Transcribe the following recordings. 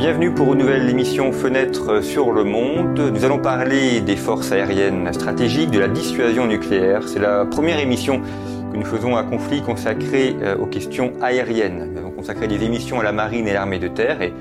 Bienvenue pour une nouvelle émission Fenêtre sur le monde. Nous allons parler des forces aériennes stratégiques, de la dissuasion nucléaire. C'est la première émission que nous faisons à conflit consacré euh, aux questions aériennes. Nous avons consacré des émissions à la marine et l'armée de terre et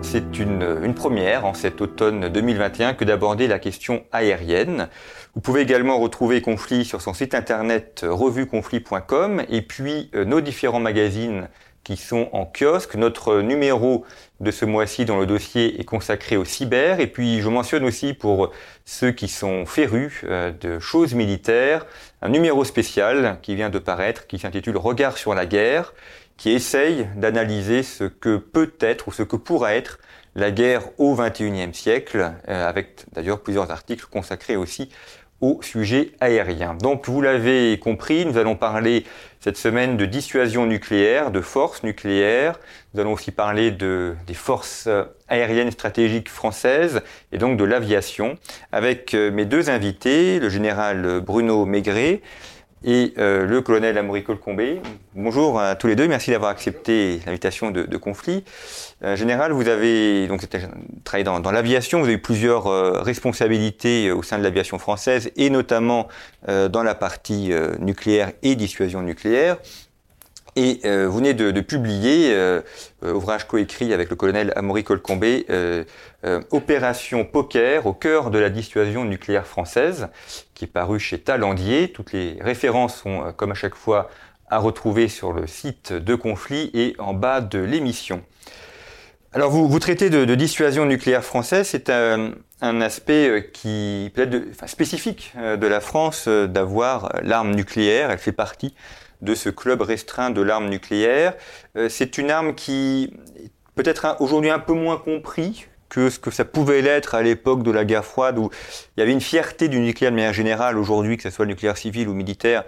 c'est une, une, première en cet automne 2021 que d'aborder la question aérienne. Vous pouvez également retrouver Conflit sur son site internet revueconflit.com et puis euh, nos différents magazines qui sont en kiosque. Notre numéro de ce mois-ci dans le dossier est consacré au cyber. Et puis je mentionne aussi pour ceux qui sont férus euh, de choses militaires, un numéro spécial qui vient de paraître, qui s'intitule Regard sur la guerre, qui essaye d'analyser ce que peut être ou ce que pourra être la guerre au XXIe siècle, euh, avec d'ailleurs plusieurs articles consacrés aussi au sujet aérien. Donc vous l'avez compris, nous allons parler cette semaine de dissuasion nucléaire, de force nucléaire. Nous allons aussi parler de, des forces aériennes stratégiques françaises et donc de l'aviation avec euh, mes deux invités, le général Bruno Maigret et euh, le colonel Amaury Colcombé. Bonjour à tous les deux, merci d'avoir accepté l'invitation de, de, conflit. Euh, général, vous avez donc travaillé dans, dans l'aviation, vous avez eu plusieurs euh, responsabilités euh, au sein de l'aviation française et notamment euh, dans la partie nucléaire et dissuasion nucléaire. Et euh, vous venez de, publier, euh, ouvrage coécrit avec le colonel Amaury Colcombé, euh, Opération Poker au cœur de la dissuasion nucléaire française, qui est paru chez Talandier. Toutes les références sont, comme à chaque fois, à retrouver sur le site de Conflit et en bas de l'émission. Alors vous, traitez de, dissuasion nucléaire française, c'est un, aspect qui peut être enfin, spécifique de la France d'avoir l'arme nucléaire, elle fait partie de ce club restreint de l'arme nucléaire. Euh, c'est une arme qui peut-être aujourd'hui un peu moins compris que ce que ça pouvait l'être à l'époque de la guerre froide où il y avait une fierté du nucléaire de manière générale. Aujourd'hui, que ce soit le nucléaire civil ou militaire,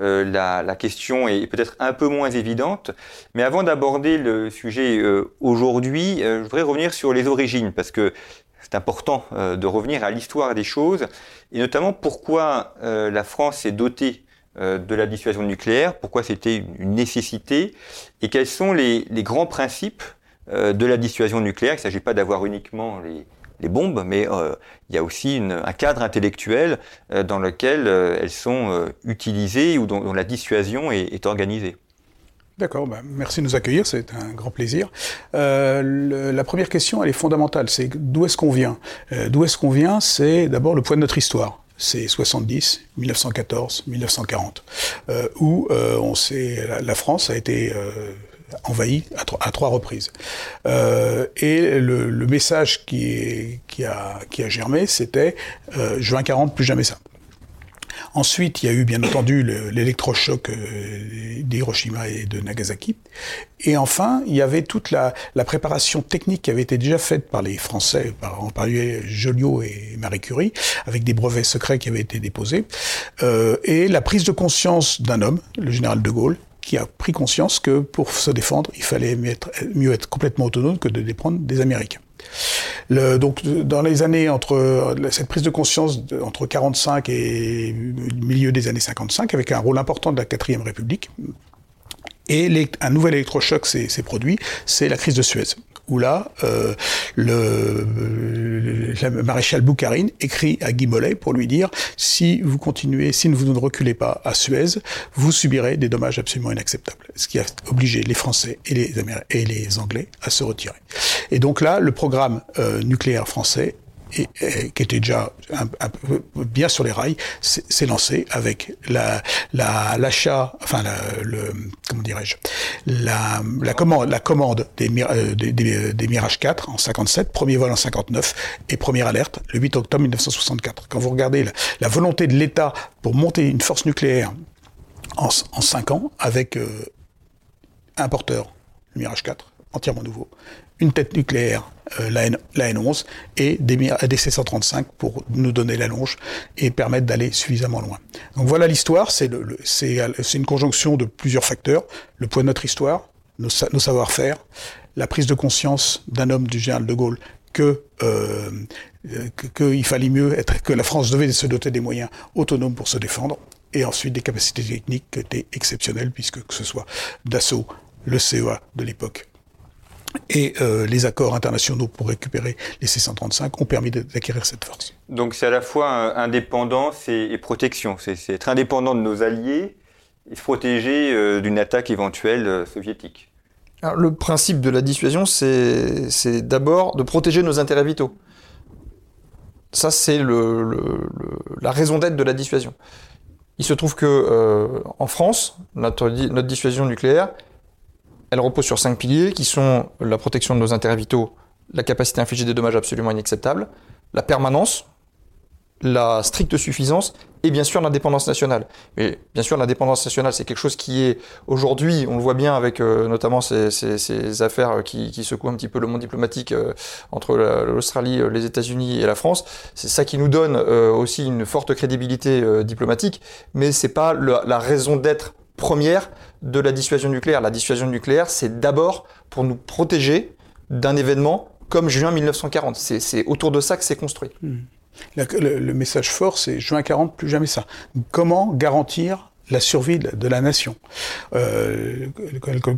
euh, la, question est peut-être un peu moins évidente. Mais avant d'aborder le sujet euh, aujourd'hui, je voudrais revenir sur les origines parce que c'est important de revenir à l'histoire des choses et notamment pourquoi la France est dotée de la dissuasion nucléaire, pourquoi c'était une nécessité, et quels sont les, grands principes euh, de la dissuasion nucléaire. Il ne s'agit pas d'avoir uniquement les, bombes, mais euh, il y a aussi un cadre intellectuel euh, dans lequel euh, elles sont utilisées ou dont, la dissuasion est, organisée. D'accord, bah, merci de nous accueillir, c'est un grand plaisir. Euh, la première question, elle est fondamentale, c'est d'où est-ce qu'on vient? Euh, D'où est-ce qu'on vient? C'est d'abord le point de notre histoire c'est 70, 1914, 1940, euh, où euh, on sait, la, France a été euh, envahie à, trois reprises. Euh, et le, message qui, a, qui a germé, c'était juin 40, plus jamais ça. Ensuite, il y a eu bien entendu l'électrochoc euh, d'Hiroshima et de Nagasaki. Et enfin, il y avait toute la, préparation technique qui avait été déjà faite par les Français, par, en Joliot et Marie Curie, avec des brevets secrets qui avaient été déposés, euh, et la prise de conscience d'un homme, le général de Gaulle, qui a pris conscience que pour se défendre, il fallait mieux être, mieux être complètement autonome que de dépendre des Américains. Donc, dans les années entre cette prise de conscience entre 45 et milieu des années 55, avec un rôle important de la quatrième République, et un nouvel électrochoc s'est produit, c'est la crise de Suez où là, euh, le, le, maréchal Boukharine écrit à Guy Mollet pour lui dire si vous continuez, si vous ne reculez pas à Suez, vous subirez des dommages absolument inacceptables. Ce qui a obligé les Français et les, Américains et les Anglais à se retirer. Et donc là, le programme euh, nucléaire français et, qui était déjà bien sur les rails, s'est lancé avec la l'achat, enfin le comment dirais-je, la, la commande la des, euh, Mirage 4 en 57, premier vol en 59 et première alerte le 8 octobre 1964. Quand vous regardez la, volonté de l'État pour monter une force nucléaire en, en 5 ans avec euh, un porteur, le Mirage 4, entièrement nouveau, une tête nucléaire, euh, la, N, la, N11, et des, des C-135 pour nous donner la longe et permettre d'aller suffisamment loin. Donc voilà l'histoire, c'est le, une conjonction de plusieurs facteurs, le poids de notre histoire, nos, nos savoir-faire, la prise de conscience d'un homme du général de Gaulle que euh, qu'il fallait mieux être, que la France devait se doter des moyens autonomes pour se défendre, et ensuite des capacités techniques qui étaient exceptionnelles, puisque que ce soit Dassault, le CEA de l'époque, et euh, les accords internationaux pour récupérer les C-135 ont permis d'acquérir cette force. Donc c'est à la fois indépendance et, protection. C'est être indépendant de nos alliés et se protéger euh, d'une attaque éventuelle euh, soviétique. Alors, le principe de la dissuasion, c'est d'abord de protéger nos intérêts vitaux. Ça, c'est le, la raison d'être de la dissuasion. Il se trouve que en France, notre, notre dissuasion nucléaire, elle repose sur cinq piliers qui sont la protection de nos intérêts vitaux, la capacité à infliger des dommages absolument inacceptables, la permanence, la stricte suffisance et bien sûr l'indépendance nationale. Et bien sûr l'indépendance nationale c'est quelque chose qui est aujourd'hui, on le voit bien avec euh, notamment ces, affaires qui, qui, secouent un petit peu le monde diplomatique euh, entre l'Australie, euh, les États-Unis et la France. C'est ça qui nous donne aussi une forte crédibilité diplomatique, mais c'est pas la raison d'être première de la dissuasion nucléaire. La dissuasion nucléaire, c'est d'abord pour nous protéger d'un événement comme juin 1940. C'est autour de ça que c'est construit. Hmm. Le, message fort, c'est juin 40, plus jamais ça. Comment garantir la survie de la nation. Euh,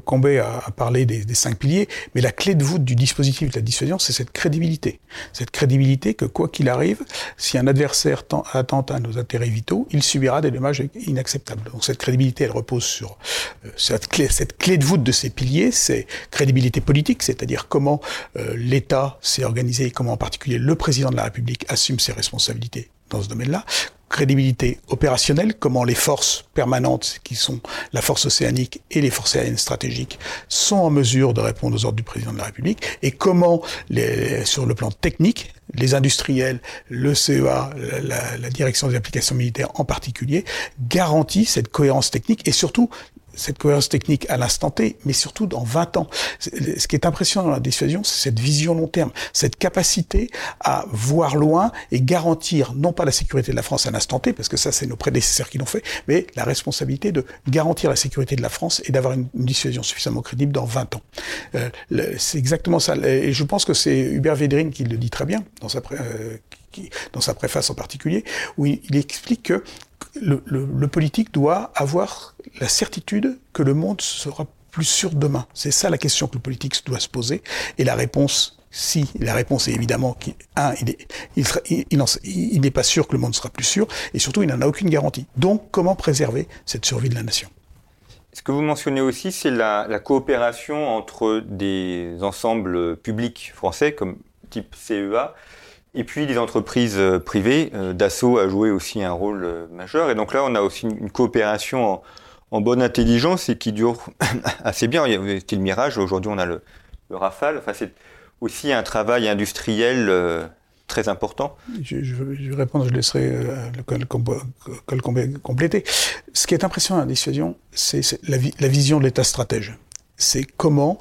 Combet a, parlé des, cinq piliers, mais la clé de voûte du dispositif de la dissuasion, c'est cette crédibilité. Cette crédibilité que, quoi qu'il arrive, si un adversaire attente à nos intérêts vitaux, il subira des dommages inacceptables. Donc cette crédibilité, elle repose sur euh, cette, clé, cette clé de voûte de ces piliers, c'est crédibilité politique, c'est-à-dire comment euh, l'État s'est organisé, comment en particulier le président de la République assume ses responsabilités dans ce domaine-là, crédibilité opérationnelle, comment les forces permanentes, qui sont la force océanique et les forces aériennes stratégiques, sont en mesure de répondre aux ordres du président de la République, et comment, sur le plan technique, les industriels, le CEA, la, la direction des applications militaires en particulier, garantissent cette cohérence technique et surtout cette cohérence technique à l'instant T, mais surtout dans 20 ans. Ce qui est impressionnant dans la dissuasion, c'est cette vision long terme, cette capacité à voir loin et garantir non pas la sécurité de la France à l'instant T, parce que ça c'est nos prédécesseurs qui l'ont fait, mais la responsabilité de garantir la sécurité de la France et d'avoir une, dissuasion suffisamment crédible dans 20 ans. Euh, c'est exactement ça. Et je pense que c'est Hubert Védrine qui le dit très bien dans sa, euh, dans sa préface en particulier, où il explique que le, politique doit avoir la certitude que le monde sera plus sûr demain. C'est ça la question que le politique doit se poser. Et la réponse, si, la réponse est évidemment qu'il il, n'est pas sûr que le monde sera plus sûr, et surtout, il n'en a aucune garantie. Donc, comment préserver cette survie de la nation? Ce que vous mentionnez aussi, c'est la, la coopération entre des ensembles publics français, comme type CEA, et puis les entreprises euh, privées, euh, Dassault a joué aussi un rôle euh, majeur. Et donc là, on a aussi une coopération en, bonne intelligence et qui dure assez bien. C'était le Mirage, aujourd'hui on a le, Rafale. Enfin, c'est aussi un travail industriel très important. Je, vais répondre, je laisserai le col, compléter. Ce qui est impressionnant à la dissuasion, c'est la, vision de l'État stratège c'est comment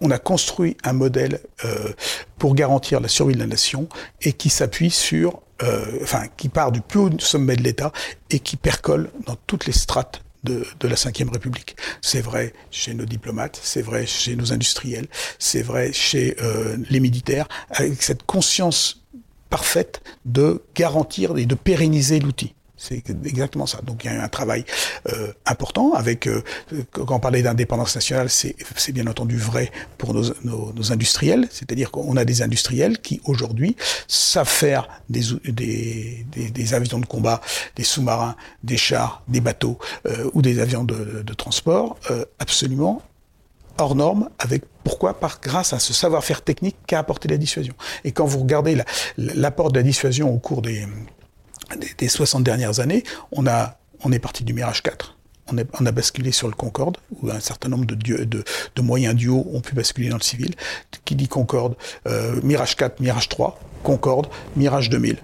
on, a construit un modèle euh, pour garantir la survie de la nation et qui s'appuie sur, euh, enfin, qui part du plus haut sommet de l'État et qui percole dans toutes les strates de, de la Ve République. C'est vrai chez nos diplomates, c'est vrai chez nos industriels, c'est vrai chez euh, les militaires, avec cette conscience parfaite de garantir et de pérenniser l'outil. C'est exactement ça. Donc il y a eu un travail euh, important avec, euh, quand on parlait d'indépendance nationale, c'est bien entendu vrai pour nos, industriels, c'est-à-dire qu'on a des industriels qui aujourd'hui savent faire des, avions de combat, des sous-marins, des chars, des bateaux euh, ou des avions de, transport absolument hors norme avec pourquoi? Par grâce à ce savoir-faire technique qu'a apporté la dissuasion. Et quand vous regardez l'apport de la dissuasion au cours des, des, 60 dernières années, on, a, on est parti du Mirage 4. On, a basculé sur le Concorde, où un certain nombre de, de, de, moyens duo ont pu basculer dans le civil. Qui dit Concorde euh, Mirage 4, Mirage 3, Concorde, Mirage 2000.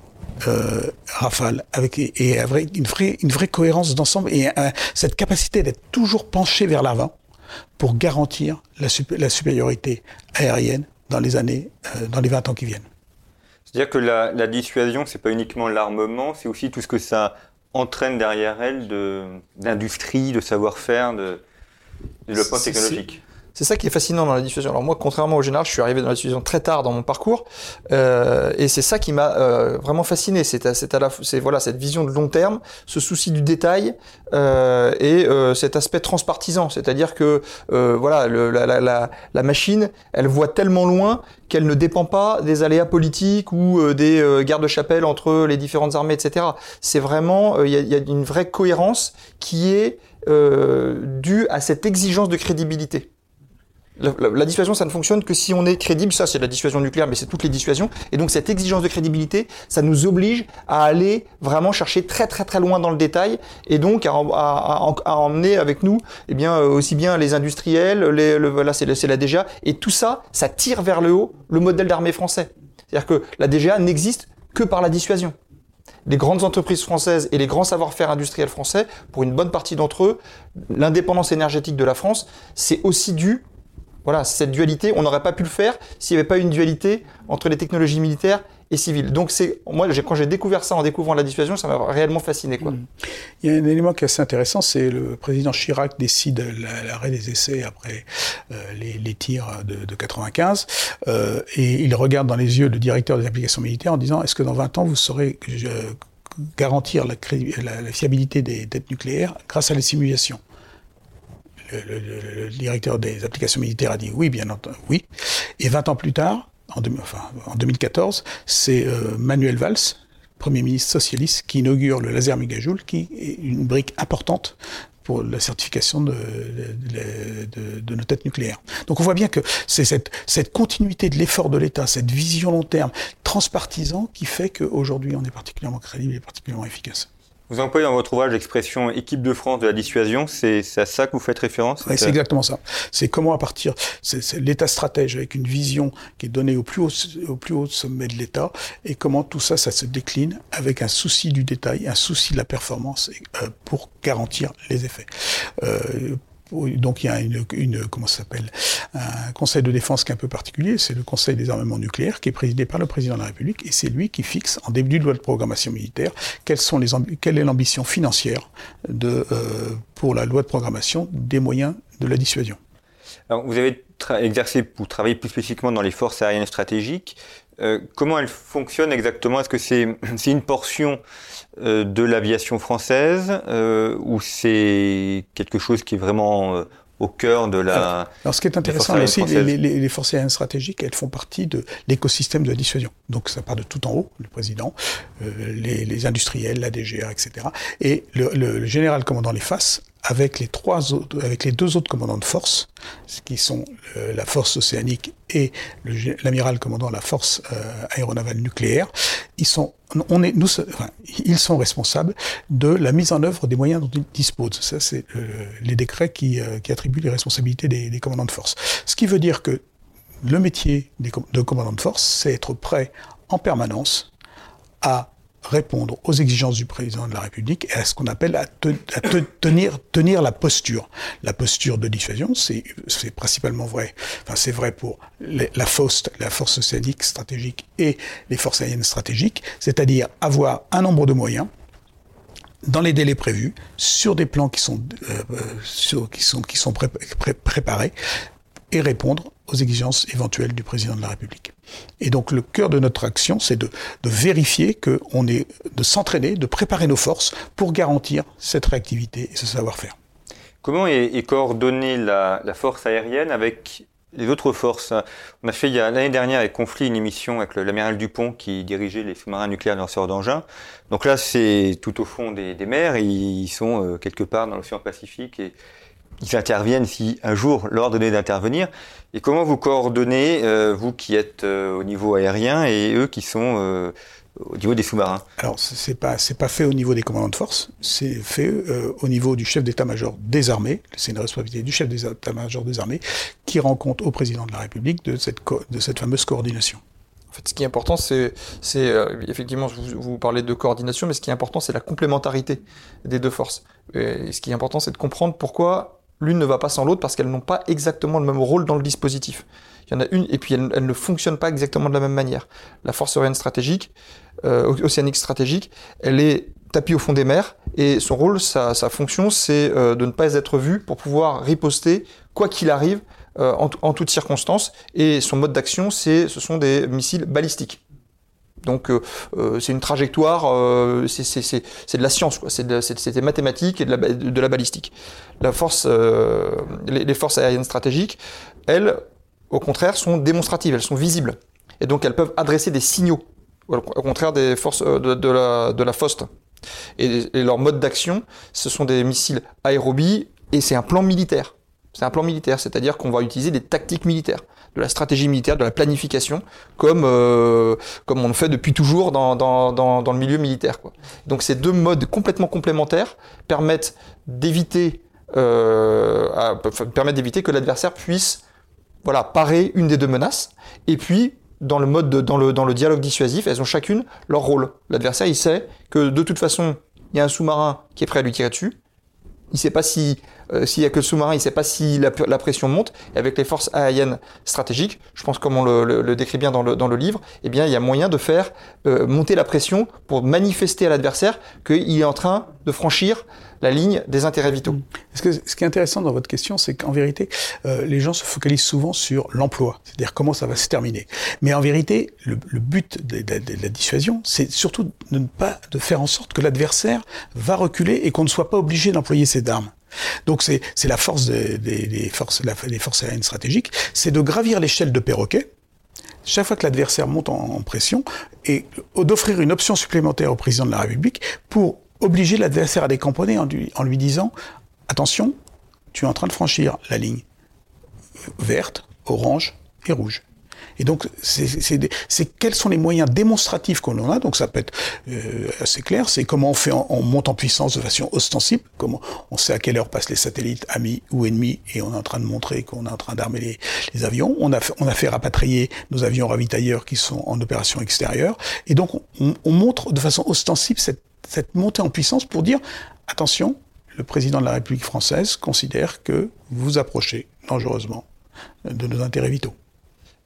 Euh, Rafale, avec et, une, vraie, cohérence d'ensemble et cette capacité d'être toujours penché vers l'avant pour garantir la, la, supériorité aérienne dans les années, euh, dans les 20 ans qui viennent. C'est-à-dire que la, la dissuasion, c'est pas uniquement l'armement, c'est aussi tout ce que ça entraîne derrière elle d'industrie, de, savoir-faire, de développement technologique. C'est ça qui est fascinant dans la dissuasion. Alors moi, contrairement au général, je suis arrivé dans la dissuasion très tard dans mon parcours, euh, et c'est ça qui m'a euh, vraiment fasciné. C'est à, la, c'est voilà cette vision de long terme, ce souci du détail euh, et euh, cet aspect transpartisan. C'est-à-dire que euh, voilà, la, la, la, machine, elle voit tellement loin qu'elle ne dépend pas des aléas politiques ou des guerres de chapelle entre les différentes armées, etc. C'est vraiment, il y a, y, a, une vraie cohérence qui est due à cette exigence de crédibilité. La, dissuasion, ça ne fonctionne que si on est crédible. Ça, c'est la dissuasion nucléaire, mais c'est toutes les dissuasions. Et donc, cette exigence de crédibilité, ça nous oblige à aller vraiment chercher très, très, très loin dans le détail, et donc à, emmener avec nous, eh bien, euh, aussi bien les industriels, les, le, c'est la DGA, et tout ça, ça tire vers le haut le modèle d'armée français. C'est-à-dire que la DGA n'existe que par la dissuasion. Les grandes entreprises françaises et les grands savoir-faire industriels français, pour une bonne partie d'entre eux, l'indépendance énergétique de la France, c'est aussi dû voilà, cette dualité, on n'aurait pas pu le faire s'il n'y avait pas une dualité entre les technologies militaires et civiles. Donc c'est moi quand j'ai découvert ça en découvrant la dissuasion, ça m'a réellement fasciné. Mmh. Il y a un élément qui est assez intéressant, c'est le président Chirac décide l'arrêt des essais après euh, les, tirs de, de 95 euh, et il regarde dans les yeux le directeur des applications militaires en disant est-ce que dans 20 ans vous saurez garantir la, la, fiabilité des têtes nucléaires grâce à les simulations le, directeur des applications militaires a dit oui, bien entendu, oui. Et 20 ans plus tard, en, enfin, en 2014, c'est euh, Manuel Valls, Premier ministre socialiste, qui inaugure le laser mégajoule, qui est une brique importante pour la certification de, de, nos têtes nucléaires. Donc on voit bien que c'est cette, cette continuité de l'effort de l'État, cette vision long terme, transpartisan, qui fait qu'aujourd'hui on est particulièrement crédible et particulièrement efficace. Vous employez dans votre ouvrage l'expression équipe de France de la dissuasion, c'est à ça que vous faites référence Oui, c'est exactement ça. C'est comment à partir, c'est l'État stratège avec une vision qui est donnée au plus haut, au plus haut sommet de l'État, et comment tout ça, ça se décline avec un souci du détail, un souci de la performance euh, pour garantir les effets. Euh, donc il y a une, une comment ça s'appelle un conseil de défense qui est un peu particulier, c'est le conseil des armements nucléaires qui est présidé par le président de la République et c'est lui qui fixe en début de loi de programmation militaire quelles sont les quelle est l'ambition financière de euh, pour la loi de programmation des moyens de la dissuasion. Alors vous avez exercé pour travailler plus spécifiquement dans les forces aériennes stratégiques. Euh, comment elles fonctionnent exactement? Est-ce que c'est c'est une portion euh, de l'aviation française euh, ou c'est quelque chose qui est vraiment euh, au cœur de la. Alors, ce qui est intéressant aussi, les, les, les, forces aériennes stratégiques, elles font partie de l'écosystème de la dissuasion. Donc ça part de tout en haut, le président, euh, les, les, industriels, la DGA, etc. Et le, le, général commandant les faces avec les trois autres, avec les deux autres commandants de force, qui sont euh, la force océanique et l'amiral commandant la force euh, aéronavale nucléaire, ils sont, on est, nous, ils sont responsables de la mise en œuvre des moyens dont ils disposent. Ça, c'est euh, les décrets qui, qui, attribuent les responsabilités des, commandants de force. Ce qui veut dire que le métier de commandant de force, c'est être prêt en permanence à répondre aux exigences du président de la République et à ce qu'on appelle à, tenir, tenir la posture. La posture de dissuasion, c'est principalement vrai. Enfin, c'est vrai pour la FOST, la force océanique stratégique et les forces aériennes stratégiques, c'est-à-dire avoir un nombre de moyens dans les délais prévus, sur des plans qui sont, euh, euh, sur, qui sont, qui sont préparés, et répondre aux exigences éventuelles du président de la République. Et donc le cœur de notre action, c'est de, vérifier que on est, de s'entraîner, de préparer nos forces pour garantir cette réactivité et ce savoir-faire. Comment est, coordonnée la, la, force aérienne avec les autres forces? On a fait l'année dernière avec Conflit une émission avec l'amiral Dupont qui dirigeait les sous-marins nucléaires lanceurs d'engins. Donc là, c'est tout au fond des, des mers, ils sont euh, quelque part dans l'océan Pacifique et ils interviennent si un jour leur donné d'intervenir. Et comment vous coordonnez, euh, vous qui êtes euh, au niveau aérien et eux qui sont euh, au niveau des sous-marins? Alors c'est pas c'est pas fait au niveau des commandants de force, c'est fait au niveau du chef d'état-major des armées. C'est une responsabilité du chef d'état-major des armées qui rend compte au président de la République de cette de cette fameuse coordination. En fait, ce qui est important, c'est, c'est effectivement, vous, vous, parlez de coordination, mais ce qui est important, c'est la complémentarité des deux forces. Et ce qui est important, c'est de comprendre pourquoi l'une ne va pas sans l'autre parce qu'elles n'ont pas exactement le même rôle dans le dispositif. Il y en a une, et puis elles, ne fonctionnent pas exactement de la même manière. La force aérienne stratégique, euh, océanique stratégique, elle est tapis au fond des mers, et son rôle, sa, fonction, c'est euh, de ne pas être vue pour pouvoir riposter, quoi qu'il arrive, euh, en, en toutes circonstances, et son mode d'action, c'est, ce sont des missiles balistiques. Donc euh, euh, c'est une trajectoire, euh, c'est de la science, c'est des mathématiques et de la, balistique. La force, les, forces aériennes stratégiques, elles, au contraire, sont démonstratives, elles sont visibles. Et donc elles peuvent adresser des signaux, au contraire des forces de, la, de FOST. Et, leur mode d'action, ce sont des missiles aérobies et c'est un plan militaire. C'est un plan militaire, c'est-à-dire qu'on va utiliser des tactiques militaires de la stratégie militaire, de la planification, comme, euh, comme on le fait depuis toujours dans, dans, dans, le milieu militaire. Donc ces deux modes complètement complémentaires permettent d'éviter euh, permettent d'éviter que l'adversaire puisse voilà, parer une des deux menaces. Et puis, dans le mode dans, le, dans le dialogue dissuasif, elles ont chacune leur rôle. L'adversaire, il sait que de toute façon, il y a un sous-marin qui est prêt à lui tirer dessus. Il sait pas si euh, s'il y a que le sous-marin, il sait pas si la, pression monte. Et avec les forces aériennes stratégiques, je pense comme on le, décrit bien dans le, dans le livre, eh bien il y a moyen de faire euh, monter la pression pour manifester à l'adversaire qu'il est en train de franchir la ligne des intérêts vitaux. Mmh. Que, ce qui est intéressant dans votre question, c'est qu'en vérité, euh, les gens se focalisent souvent sur l'emploi, c'est-à-dire comment ça va se terminer. Mais en vérité, le, but de, de, la dissuasion, c'est surtout de ne pas de faire en sorte que l'adversaire va reculer et qu'on ne soit pas obligé d'employer cette arme. Donc c'est la force des, forces, aériennes stratégiques, c'est de gravir l'échelle de perroquet, chaque fois que l'adversaire monte en, pression, et d'offrir une option supplémentaire au président de la République pour obliger l'adversaire à décamponner en en lui disant attention, tu es en train de franchir la ligne verte, orange et rouge. Et donc, c'est quels sont les moyens démonstratifs qu'on a. Donc, ça peut être euh, assez clair. C'est comment on fait, on monte en puissance de façon ostensible. Comment on sait à quelle heure passent les satellites amis ou ennemis, et on est en train de montrer qu'on est en train d'armer les, les, avions. On a, fait, on a fait rapatrier nos avions ravitailleurs qui sont en opération extérieure. Et donc, on, on montre de façon ostensible cette, cette montée en puissance pour dire attention, le président de la République française considère que vous approchez dangereusement de nos intérêts vitaux.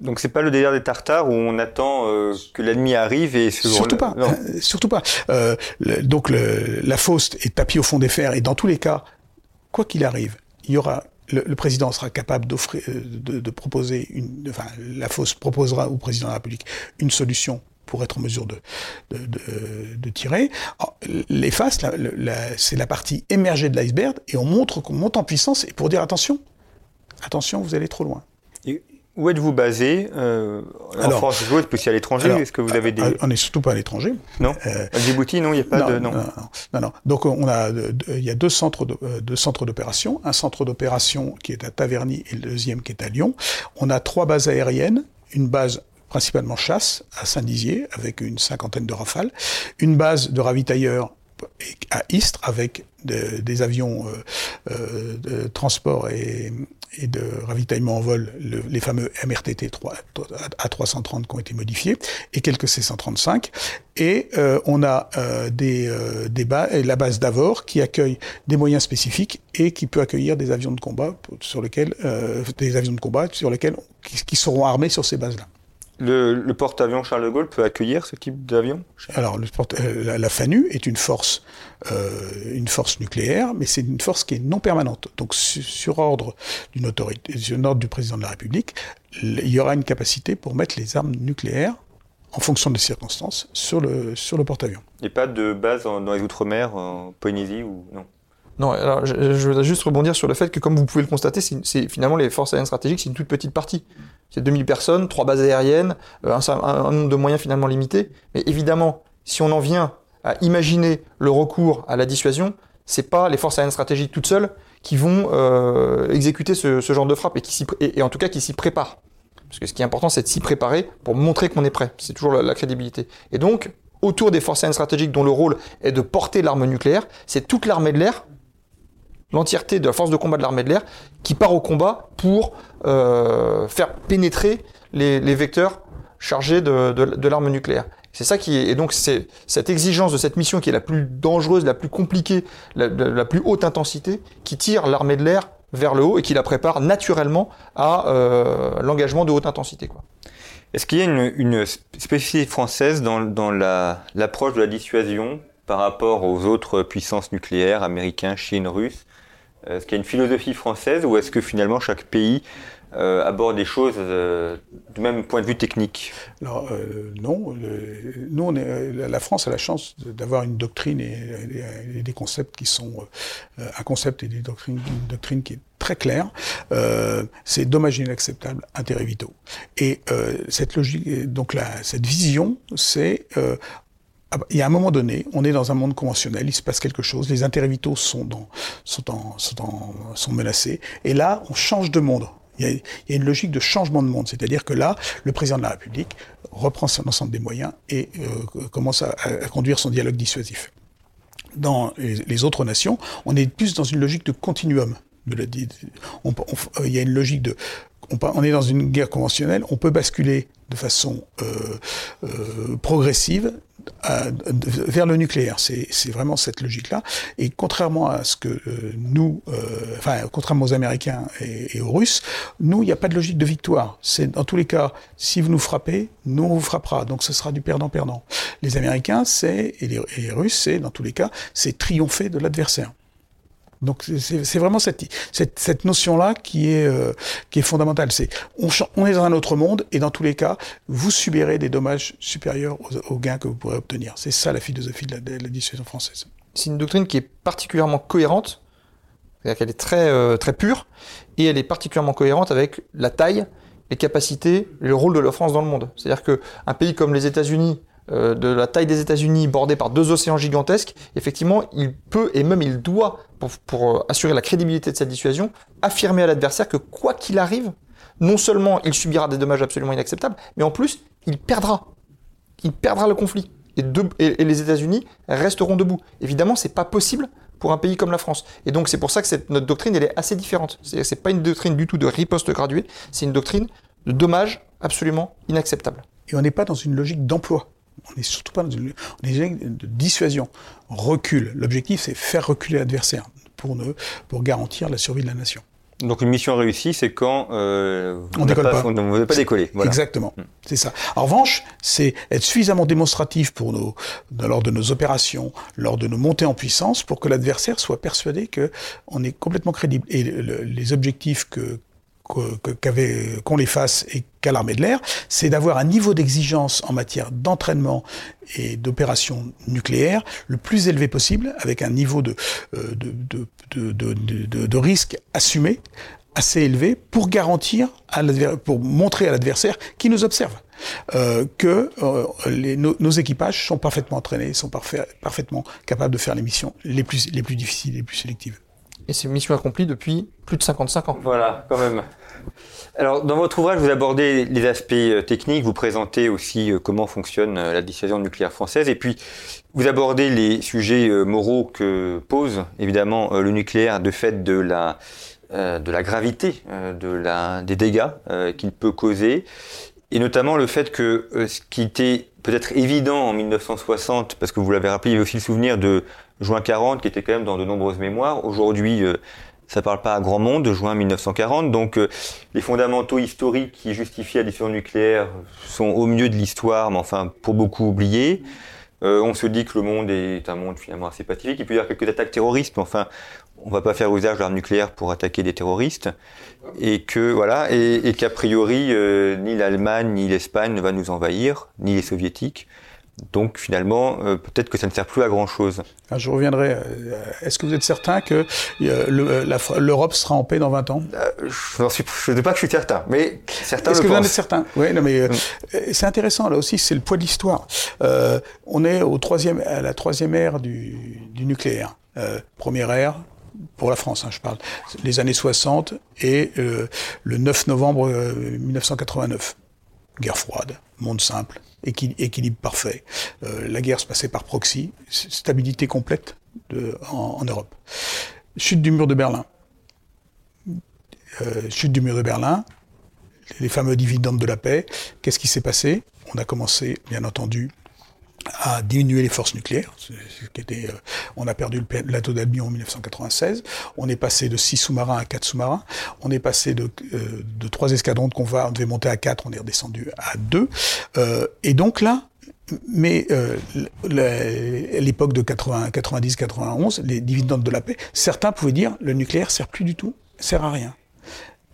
Donc c'est pas le délire des tartares où on attend euh, que l'ennemi arrive et surtout pas, euh, surtout pas. Euh, donc le, la Faust est tapis au fond des fers et dans tous les cas, quoi qu'il arrive, il y aura le, président sera capable d'offrir, de, de, proposer une, enfin la Faust proposera au président de la République une solution pour être en mesure de, de, de tirer. Les faces, c'est la partie émergée de l'iceberg et on montre qu'on monte en puissance et pour dire attention, attention, vous allez trop loin. Où êtes-vous basé euh, En France, vous êtes aussi à l'étranger Est-ce que vous avez des... On n'est surtout pas à l'étranger. Non euh, À Djibouti, non, il n'y a pas de... Non. Non, non, Donc on a, il y a deux centres de, euh, deux centres d'opération. Un centre d'opération qui est à Taverny et le deuxième qui est à Lyon. On a trois bases aériennes. Une base principalement chasse à Saint-Dizier avec une cinquantaine de rafales. Une base de ravitailleurs à Istres avec des avions euh, euh, de transport et, et, de ravitaillement en vol, les fameux MRTT 3, A330 qui ont été modifiés, et quelques C135. Et euh, on a euh, des, euh, des la base d'Avor qui accueille des moyens spécifiques et qui peut accueillir des avions de combat sur lesquels des avions de combat sur lesquels qui seront armés sur ces bases-là. Le, porte-avions Charles de Gaulle peut accueillir ce type d'avion? Alors, le euh, la, FANU est une force, euh, une force nucléaire, mais c'est une force qui est non permanente. Donc, sur, ordre d'une autorité, sur ordre du président de la République, il y aura une capacité pour mettre les armes nucléaires en fonction des circonstances, sur le, sur le porte-avions. Il n'y a pas de base dans les Outre-mer, en Polynésie ou non? Non, alors je, je, voudrais juste rebondir sur le fait que, comme vous pouvez le constater, c'est finalement les forces aériennes stratégiques, c'est une toute petite partie. C'est 2000 personnes, trois bases aériennes, euh, un, nombre de moyens finalement limité. Mais évidemment, si on en vient à imaginer le recours à la dissuasion, c'est pas les forces aériennes stratégiques toutes seules qui vont euh, exécuter ce, genre de frappe et, qui et, en tout cas qui s'y préparent. Parce que ce qui est important, c'est de s'y préparer pour montrer qu'on est prêt. C'est toujours la, crédibilité. Et donc, autour des forces aériennes stratégiques dont le rôle est de porter l'arme nucléaire, c'est toute l'armée de l'air, l'entièreté de la force de combat de l'armée de l'air, qui part au combat pour euh, faire pénétrer les, vecteurs chargés de l'arme nucléaire. C'est ça qui est, et donc c'est cette exigence de cette mission qui est la plus dangereuse, la plus compliquée, la, plus haute intensité, qui tire l'armée de l'air vers le haut et qui la prépare naturellement à euh, l'engagement de haute intensité. Est-ce qu'il y a une, une spécificité française dans, dans l'approche de la dissuasion par rapport aux autres puissances nucléaires, américains, Chine, russes Est-ce qu'il y a une philosophie française ou est-ce que finalement chaque pays euh, aborde des choses euh, du même point de vue technique? Euh, non. nous, la France a la chance d'avoir une doctrine et, des concepts qui sont un concept et des doctrines, une doctrine qui est très claire. c'est dommage inacceptable, intérêt vitaux. Et cette logique, donc cette vision, c'est il y a un moment donné, on est dans un monde conventionnel, il se passe quelque chose, les intérêts vitaux sont, dans, sont, en, sont, en, sont menacés, et là, on change de monde. Il y, a, une logique de changement de monde, c'est-à-dire que là, le président de la République reprend son ensemble des moyens et euh, commence à, conduire son dialogue dissuasif. Dans les, autres nations, on est plus dans une logique de continuum. De il y a une logique de on, est dans une guerre conventionnelle, on peut basculer de façon euh, euh, progressive vers le nucléaire. C'est vraiment cette logique-là. Et contrairement à ce que euh, nous, euh, enfin, contrairement aux Américains et, aux Russes, nous, il n'y a pas de logique de victoire. C'est dans tous les cas, si vous nous frappez, nous on vous frappera. Donc ce sera du perdant-perdant. Les Américains, c'est et les Russes, c'est dans tous les cas, c'est triompher de l'adversaire. Donc c'est vraiment cette, cette, notion-là qui est euh, qui est fondamentale. C'est on, est dans un autre monde et dans tous les cas, vous subirez des dommages supérieurs aux, gains que vous pourrez obtenir. C'est ça la philosophie de la, de dissuasion française. C'est une doctrine qui est particulièrement cohérente, c'est-à-dire qu'elle est très euh, très pure et elle est particulièrement cohérente avec la taille, les capacités, le rôle de la France dans le monde. C'est-à-dire que un pays comme les États-Unis euh, de la taille des États-Unis, bordé par deux océans gigantesques, effectivement, il peut et même il doit, pour, euh, assurer la crédibilité de cette dissuasion, affirmer à l'adversaire que quoi qu'il arrive, non seulement il subira des dommages absolument inacceptables, mais en plus, il perdra. Il perdra le conflit. Et, les États-Unis resteront debout. Évidemment, c'est pas possible pour un pays comme la France. Et donc, c'est pour ça que notre doctrine, elle est assez différente. C'est-à-dire c'est pas une doctrine du tout de riposte graduée, c'est une doctrine de dommages absolument inacceptables. Et on n'est pas dans une logique d'emploi. On n'est surtout pas dans une, de dissuasion. Recul. L'objectif, c'est faire reculer l'adversaire pour, pour garantir la survie de la nation. Donc une mission réussie, c'est quand euh, on ne pas, veut pas décoller. Exactement, hmm. c'est ça. En revanche, c'est être suffisamment démonstratif pour nos, lors de nos opérations, lors de nos montées en puissance, pour que l'adversaire soit persuadé que on est complètement crédible. Et les objectifs que qu'on les fasse et qu'à l'armée de l'air, c'est d'avoir un niveau d'exigence en matière d'entraînement et d'opération nucléaire le plus élevé possible, avec un niveau de, euh, de, de, de, de risque assumé assez élevé pour garantir, à pour montrer à l'adversaire qui nous observe. Euh, que euh, les, nos, nos, équipages sont parfaitement entraînés, sont parfait, parfaitement capables de faire les missions les plus, les plus difficiles, les plus sélectives. Et c'est une mission accomplie depuis plus de 55 ans. Voilà, quand même. Alors, dans votre ouvrage, vous abordez les aspects euh, techniques, vous présentez aussi euh, comment fonctionne euh, la dissuasion nucléaire française, et puis vous abordez les sujets moraux que pose évidemment le nucléaire de fait de la, de la gravité de la, des dégâts qu'il peut causer, et notamment le fait que ce qui était peut-être évident en 1960, parce que vous l'avez rappelé, il y avait aussi le souvenir de juin 40 qui était quand même dans de nombreuses mémoires. Aujourd'hui, ça parle pas à grand monde, de juin 1940. Donc euh, les fondamentaux historiques qui justifient la dissuasion nucléaire sont au mieux de l'histoire, mais enfin pour beaucoup oubliés. Euh, on se dit que le monde est un monde finalement assez pacifique. Il peut y avoir quelques attaques terroristes, mais enfin, on va pas faire usage de l'arme nucléaire pour attaquer des terroristes. Et que voilà, et, qu'a priori, euh, ni l'Allemagne ni l'Espagne ne va nous envahir, ni les soviétiques. Donc finalement, euh, peut-être que ça ne sert plus à grand-chose. Ah, je reviendrai. Euh, est-ce que vous êtes certain que euh, l'Europe sera en paix dans 20 ans? Je ne suis pas que je suis certain, mais certains Est-ce que vous en êtes certain? Oui, non, mais mm. c'est intéressant. Là aussi, c'est le poids de l'histoire. on est au troisième, à la troisième ère du, du nucléaire. première ère, pour la France, hein, je parle, les années 60 et le 9 novembre 1989. Guerre froide, monde simple, équilibre parfait. la guerre se passait par proxy, stabilité complète en, Europe. Chute du mur de Berlin. chute du mur de Berlin, les fameux dividendes de la paix. Qu'est-ce qui s'est passé? On a commencé, bien entendu, à diminuer les forces nucléaires. qui était, euh, on a perdu le plateau d'Albion en 1996. On est passé de 6 sous-marins à 4 sous-marins. On est passé de, euh, de 3 escadrons qu'on va, on devait monter à 4, on est redescendu à 2. Euh, et donc là, mais euh, l'époque de 90-91, les dividendes de la paix, certains pouvaient dire le nucléaire sert plus du tout, sert à rien.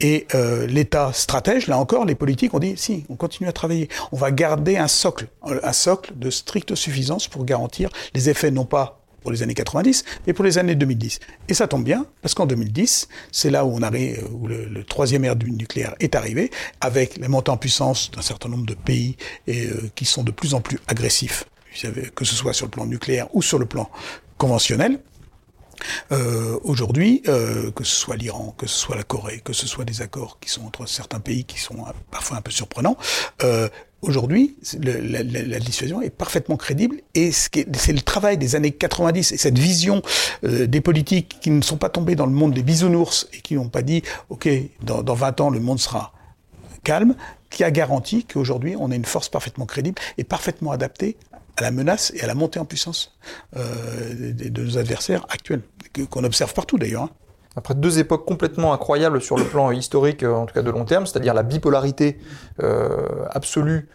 Et euh, l'État stratège, là encore, les politiques ont dit si, on continue à travailler. On va garder un socle, un socle de stricte suffisance pour garantir les effets non pas pour les années 90, mais pour les années 2010. Et ça tombe bien, parce qu'en 2010, c'est là où on arrive, où le, troisième ère du nucléaire est arrivé, avec la montée en puissance d'un certain nombre de pays et, euh, qui sont de plus en plus agressifs, que ce soit sur le plan nucléaire ou sur le plan conventionnel. Euh, Aujourd'hui, euh, que ce soit l'Iran, que ce soit la Corée, que ce soit des accords qui sont entre certains pays qui sont euh, parfois un peu surprenants, aujourd'hui, la, dissuasion est parfaitement crédible et c'est le travail des années 90 et cette vision des politiques qui ne sont pas tombés dans le monde des bisounours et qui n'ont pas dit, OK, dans, dans 20 ans, le monde sera calme, qui a garanti qu'aujourd'hui, on a une force parfaitement crédible et parfaitement adaptée à la menace et à la montée en puissance euh, de, nos adversaires actuels, qu'on observe partout d'ailleurs. Hein. Après deux époques complètement incroyables sur le plan historique, euh, en tout cas de long terme, c'est-à-dire la bipolarité euh, absolue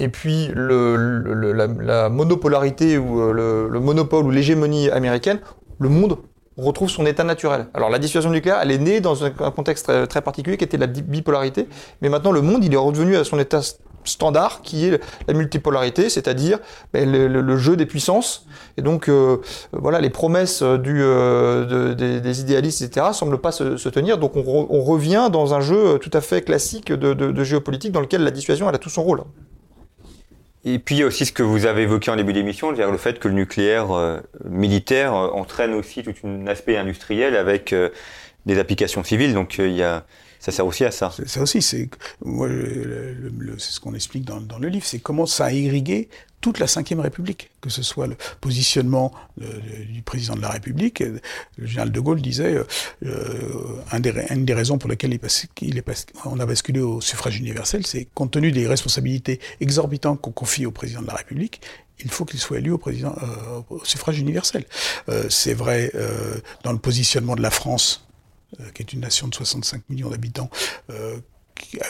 et puis la, la, monopolarité ou le, le monopole ou l'hégémonie américaine, le monde retrouve son état naturel. Alors la dissuasion nucléaire, elle est née dans un, contexte très, très, particulier qui était la bipolarité, mais maintenant le monde, il est redevenu à son état standard qui est la multipolarité, c'est-à-dire ben, le, jeu des puissances. Et donc euh, voilà, les promesses euh, des, idéalistes, etc., semblent pas se, tenir. Donc on, revient dans un jeu tout à fait classique de, géopolitique dans lequel la dissuasion elle a tout son rôle. Et puis il y a aussi ce que vous avez évoqué en début d'émission, c'est-à-dire le fait que le nucléaire euh, militaire entraîne aussi tout un aspect industriel avec des applications civiles. Donc il y a ça sert aussi à ça. Ça aussi, c'est ce qu'on explique dans, dans, le livre, c'est comment ça a irrigué toute la Ve République, que ce soit le positionnement du président de la République. Le général de Gaulle disait euh, euh un des, une des raisons pour lesquelles il est, est on a basculé au suffrage universel, c'est compte tenu des responsabilités exorbitantes qu'on confie au président de la République, il faut qu'il soit élu au, président, euh, au suffrage universel. Euh, c'est vrai euh, dans le positionnement de la France qui est une nation de 65 millions d'habitants, euh,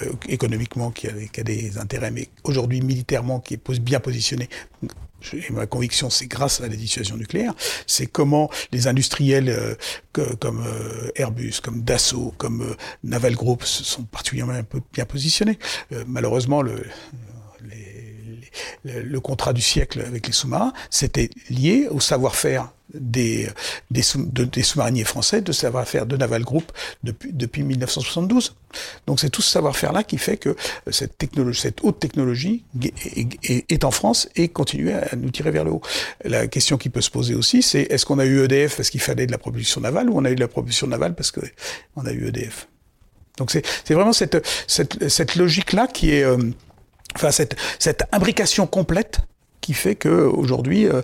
euh, économiquement qui a, des intérêts, mais aujourd'hui militairement qui est bien positionné. Et ma conviction, c'est grâce à la dissuasion nucléaire, c'est comment les industriels euh, comme euh, Airbus, comme Dassault, comme Naval Group sont particulièrement bien positionnés. malheureusement, le, le, contrat du siècle avec les sous-marins, c'était lié au savoir-faire des, sous-mariniers français, de savoir-faire de Naval Group depuis, depuis 1972. Donc c'est tout ce savoir-faire-là qui fait que cette, technologie, cette haute technologie est, en France et continue à nous tirer vers le haut. La question qui peut se poser aussi, c'est est-ce qu'on a eu EDF parce qu'il fallait de la propulsion navale ou on a eu de la propulsion navale parce qu'on a eu EDF Donc c'est vraiment cette logique-là qui est... Euh, enfin cette, cette imbrication complète qui fait qu'aujourd'hui, euh,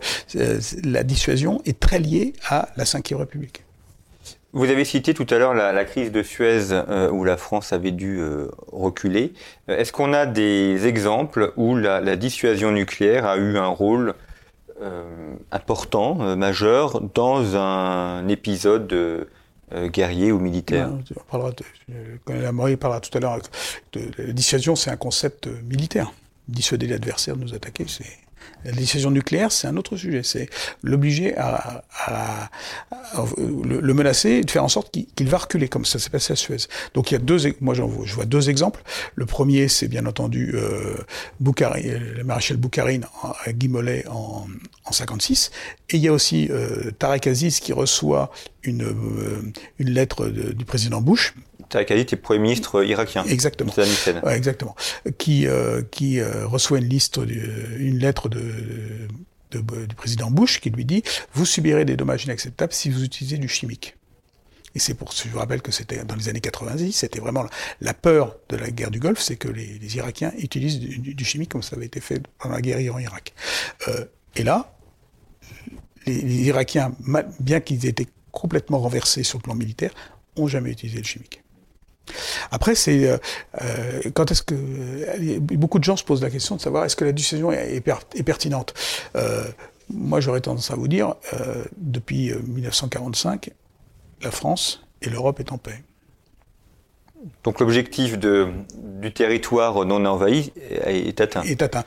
la dissuasion est très liée à la Ve République. Vous avez cité tout à l'heure la, crise de Suez euh, où la France avait dû euh, reculer. Est-ce qu'on a des exemples où la, dissuasion nucléaire a eu un rôle important, majeur, dans un épisode guerrier ou militaire on parlera de, parlera tout à l'heure. La dissuasion, c'est un concept militaire. Dissuader l'adversaire de nous attaquer, c'est la décision nucléaire, c'est un autre sujet. C'est l'obliger à, à, à, le, menacer et de faire en sorte qu'il va reculer, comme ça s'est passé à Suez. Donc il y a deux, moi je vois deux exemples. Le premier, c'est bien entendu euh, le maréchal Boukharine à Guy Mollet en, en 56. Et il y a aussi euh, Tarek Aziz qui reçoit une, euh, une lettre de, du président Bush Tariq Aziz était Premier ministre irakien. Exactement. Ouais, exactement. Qui, euh, qui euh, reçoit une liste, une lettre de, du président Bush qui lui dit vous subirez des dommages inacceptables si vous utilisez du chimique. Et c'est pour ça, je vous rappelle que c'était dans les années 90, c'était vraiment la peur de la guerre du Golfe, c'est que les, Irakiens utilisent du, chimique comme ça avait été fait pendant la guerre Iran-Irak. Euh, et là, les, les Irakiens, bien qu'ils aient été complètement renversés sur le plan militaire, ont jamais utilisé le chimique. Après, c'est euh, euh, quand est-ce que beaucoup de gens se posent la question de savoir est-ce que la dissuasion est, pertinente. Euh, moi, j'aurais tendance à vous dire, depuis 1945, la France et l'Europe est en paix. Donc l'objectif du territoire non envahi est atteint. Est atteint.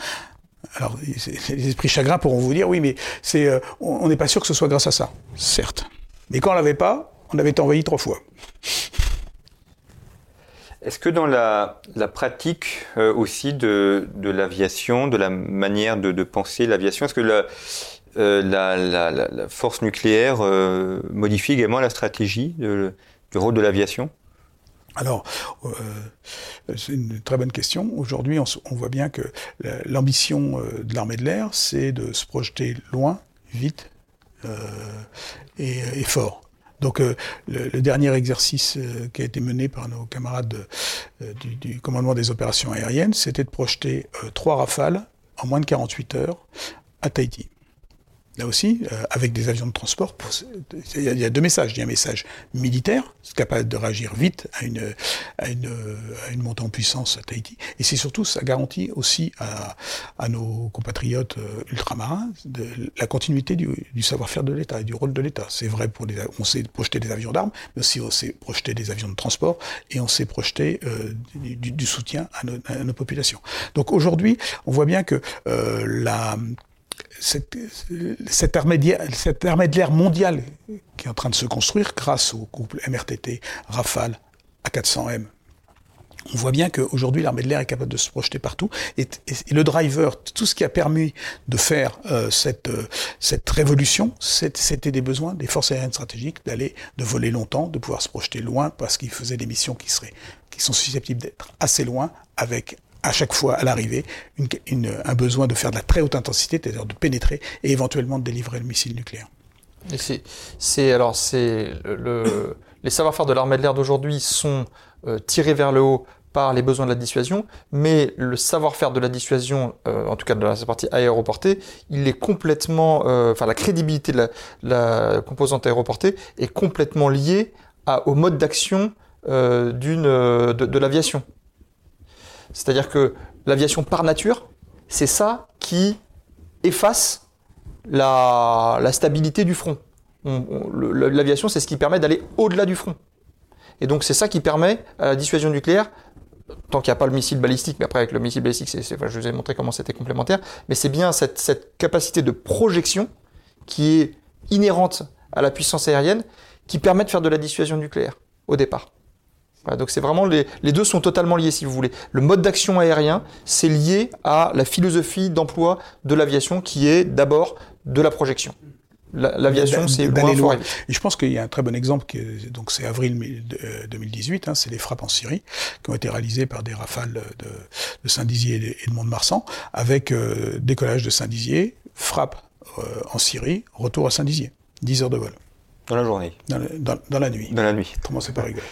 Alors, les esprits chagrins pourront vous dire, oui, mais c'est, on n'est pas sûr que ce soit grâce à ça, certes. Mais quand on l'avait pas, on avait été envahi trois fois. Est-ce que dans la, pratique euh, aussi de, l'aviation, de la manière de, penser l'aviation, est-ce que euh, la, force nucléaire euh, modifie également la stratégie du rôle de l'aviation? Alors, c'est une très bonne question. Aujourd'hui, on, voit bien que l'ambition de l'armée de l'air, c'est de se projeter loin, vite et, fort. Donc euh, le, dernier exercice euh, qui a été mené par nos camarades euh, du, commandement des opérations aériennes, c'était de projeter trois rafales en moins de 48 heures à Tahiti. Là aussi, euh, avec des avions de transport, il y, a deux messages. Il y a un message militaire, capable de réagir vite à une, à une, à une montée en puissance à Tahiti. Et c'est surtout, ça garantit aussi à, à nos compatriotes euh, ultramarins de, la continuité du, du savoir-faire de l'État et du rôle de l'État. C'est vrai pour les, on sait projeter des avions d'armes, mais aussi on sait projeter des avions de transport et on sait projeter euh, du, du, soutien à nos, à nos, populations. Donc aujourd'hui, on voit bien que euh, la cet, de l'air mondial qui est en train de se construire grâce au couple MRTT, Rafale, A400M, on voit bien qu'aujourd'hui, l'armée de l'air est capable de se projeter partout. Et, le driver, tout ce qui a permis de faire euh, cette, euh, cette révolution, c'était des besoins des forces aériennes stratégiques d'aller, de voler longtemps, de pouvoir se projeter loin, parce qu'ils faisaient des missions qui, seraient, qui sont susceptibles d'être assez loin, avec à chaque fois à l'arrivée un besoin de faire de la très haute intensité, c'est-à-dire de pénétrer et éventuellement de délivrer le missile nucléaire. C'est alors c'est le, les savoir-faire de l'armée de l'air d'aujourd'hui sont euh, tirés vers le haut par les besoins de la dissuasion, mais le savoir-faire de la dissuasion, euh, en tout cas de la partie aéroportée, il est complètement, euh, enfin la crédibilité de la, composante aéroportée est complètement liée au mode d'action d'une de l'aviation. C'est-à-dire que l'aviation par nature, c'est ça qui efface la, stabilité du front. L'aviation, c'est ce qui permet d'aller au-delà du front. Et donc c'est ça qui permet la dissuasion nucléaire, tant qu'il n'y a pas le missile balistique, mais après avec le missile balistique, je vous ai montré comment c'était complémentaire, mais c'est bien cette capacité de projection qui est inhérente à la puissance aérienne qui permet de faire de la dissuasion nucléaire au départ donc c'est vraiment les, deux sont totalement liés si vous voulez. Le mode d'action aérien, c'est lié à la philosophie d'emploi de l'aviation qui est d'abord de la projection. L'aviation, c'est loin, loin. Et je pense qu'il y a un très bon exemple, qui donc c'est avril 2018, hein, c'est les frappes en Syrie, qui ont été réalisées par des rafales de, Saint-Dizier et de Mont-de-Marsan, avec euh, décollage de Saint-Dizier, frappe euh, en Syrie, retour à Saint-Dizier, 10 heures de vol. Dans la journée dans, dans, la nuit. Dans la nuit. Commencez pas rigoler.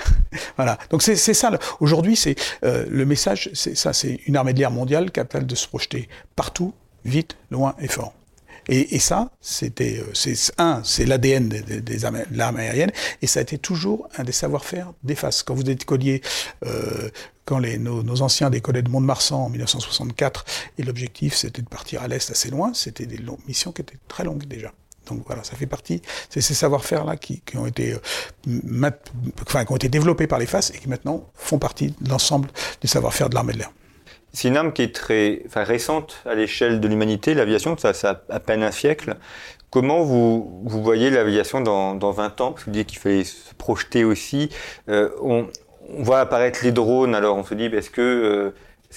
voilà. Donc c'est ça. Aujourd'hui, c'est euh, le message. C'est ça. C'est une armée de l'air mondiale capable de se projeter partout, vite, loin et fort. Et, et ça, c'était, euh, c'est un, c'est l'ADN des de l'armée aérienne, et ça a été toujours un des savoir-faire des faces. Quand vous êtes collier, euh, quand les, nos, nos, anciens décollaient de Mont-de-Marsan en 1964, et l'objectif c'était de partir à l'est assez loin, c'était des longues, missions qui étaient très longues déjà. Donc voilà, ça fait partie, c'est ces savoir-faire-là qui, ont été, euh, enfin, qui ont été développés par les FAS et qui maintenant font partie de l'ensemble du savoir-faire de l'armée de l'air. C'est une arme qui est très enfin, récente à l'échelle de l'humanité, l'aviation, ça, ça, a à peine un siècle. Comment vous, vous voyez l'aviation dans, dans 20 ans? Parce que vous dites qu'il fallait se projeter aussi. Euh, on, voit apparaître les drones, alors on se dit, euh, est-ce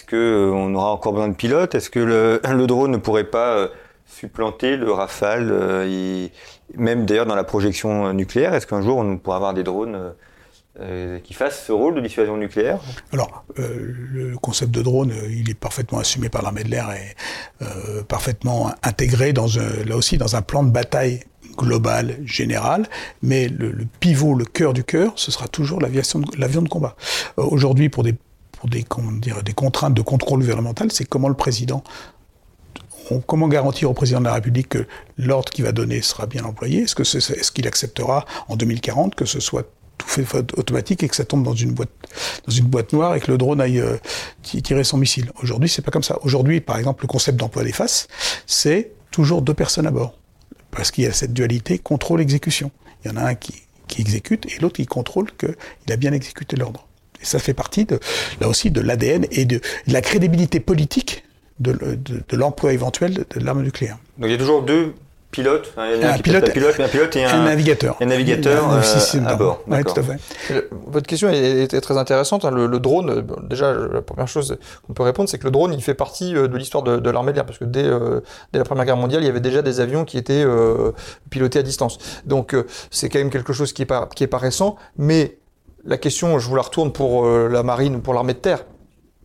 que euh, on aura encore besoin de pilotes? Est-ce que le, le, drone ne pourrait pas supplanter le Rafale, euh, même d'ailleurs dans la projection nucléaire. Est-ce qu'un jour on pourra avoir des drones euh, qui fasse ce rôle de dissuasion nucléaire? Alors, euh, le concept de drone, euh, il est parfaitement assumé par l'armée de l'air et euh, parfaitement intégré dans là aussi dans un plan de bataille global, général, mais le, pivot, le cœur du cœur, ce sera toujours l'avion de combat. Euh, Aujourd'hui, pour des contraintes de contrôle gouvernemental, c'est comment le président comment garantir au président de la République que l'ordre qu'il va donner sera bien employé? Est-ce qu'il acceptera en 2040 que ce soit tout fait automatique et que ça tombe dans une boîte dans une boîte noire et que le drone aille euh, ti- tirer son missile? Aujourd'hui, c'est pas comme ça. Aujourd'hui, par exemple, le concept d'emploi des faces, c'est toujours deux personnes à bord parce qu'il y a cette dualité contrôle-exécution. Il y en a un qui, qui exécute et l'autre qui contrôle qu'il a bien exécuté l'ordre. Et ça fait partie, de, là aussi, de l'ADN et de la crédibilité politique de, le- de- de l'emploi éventuel de, de l'arme nucléaire. Donc il y a toujours deux pilotes, hein, il y en a Un pilote, pilote- pilote, un pilote et un, un navigateur. un navigateur euh, à bord. Ouais, D'accord. tout à fait. Le- Votre question est- était très intéressante. hein. Le, le drone, euh, bon, déjà, la première chose qu'on peut répondre, c'est que le drone, il fait partie euh, de l'histoire de, de l'armée de l'air, parce que dès, euh, dès la Première Guerre mondiale, il y avait déjà des avions qui étaient euh, pilotés à distance. Donc, euh, c'est quand même quelque chose qui est pas qui est pas récent. Mais la question, je vous la retourne pour euh, la marine ou pour l'armée de terre,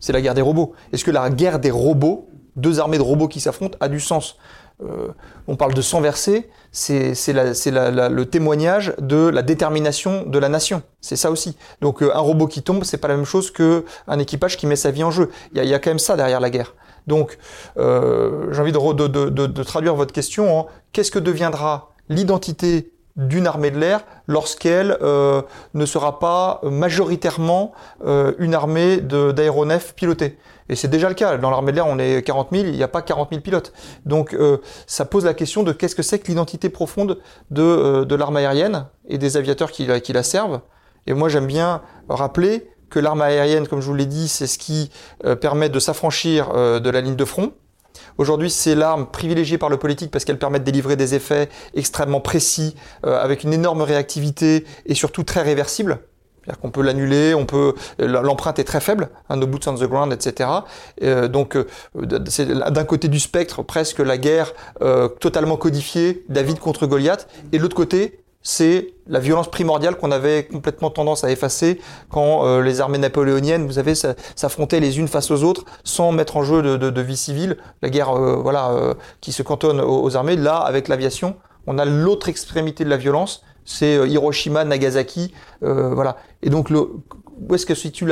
c'est la guerre des robots. Est-ce que la guerre des robots, deux armées de robots qui s'affrontent, a du sens? Euh, On parle de sang versé, c'est le témoignage de la détermination de la nation. C'est ça aussi. Donc euh, un robot qui tombe, c'est pas la même chose que un équipage qui met sa vie en jeu. Il y y a quand même ça derrière la guerre. Donc euh, j'ai envie de- de- de- de traduire votre question en qu'est-ce que deviendra l'identité d'une armée de l'air lorsqu'elle euh, ne sera pas majoritairement euh, une armée d'aéronefs pilotés. Et c'est déjà le cas. Dans l'armée de l'air, on est 40 000, il n'y a pas 40 000 pilotes. Donc euh, ça pose la question de qu'est-ce que c'est que l'identité profonde de, euh, de l'arme aérienne et des aviateurs qui, la- qui la servent. Et moi, j'aime bien rappeler que l'arme aérienne, comme je vous l'ai dit, c'est ce qui permet de s'affranchir de la ligne de front. Aujourd'hui, c'est l'arme privilégiée par le politique parce qu'elle permet de délivrer des effets extrêmement précis, euh, avec une énorme réactivité et surtout très réversible. C'est-à-dire qu'on peut l'annuler, on peut l'empreinte est très faible, hein, no boots on the ground, etc. Euh, donc euh, c'est d'un côté du spectre presque la guerre euh, totalement codifiée, David contre Goliath, et de l'autre côté c'est la violence primordiale qu'on avait complètement tendance à effacer quand euh, les armées napoléoniennes, vous savez, s'affrontaient les unes face aux autres sans mettre en jeu de, vie civile, la guerre, euh, voilà, euh, qui se cantonne aux, armées. Là, avec l'aviation, on a l'autre extrémité de la violence, c'est Hiroshima, Nagasaki, voilà. Et donc, où est-ce que se situe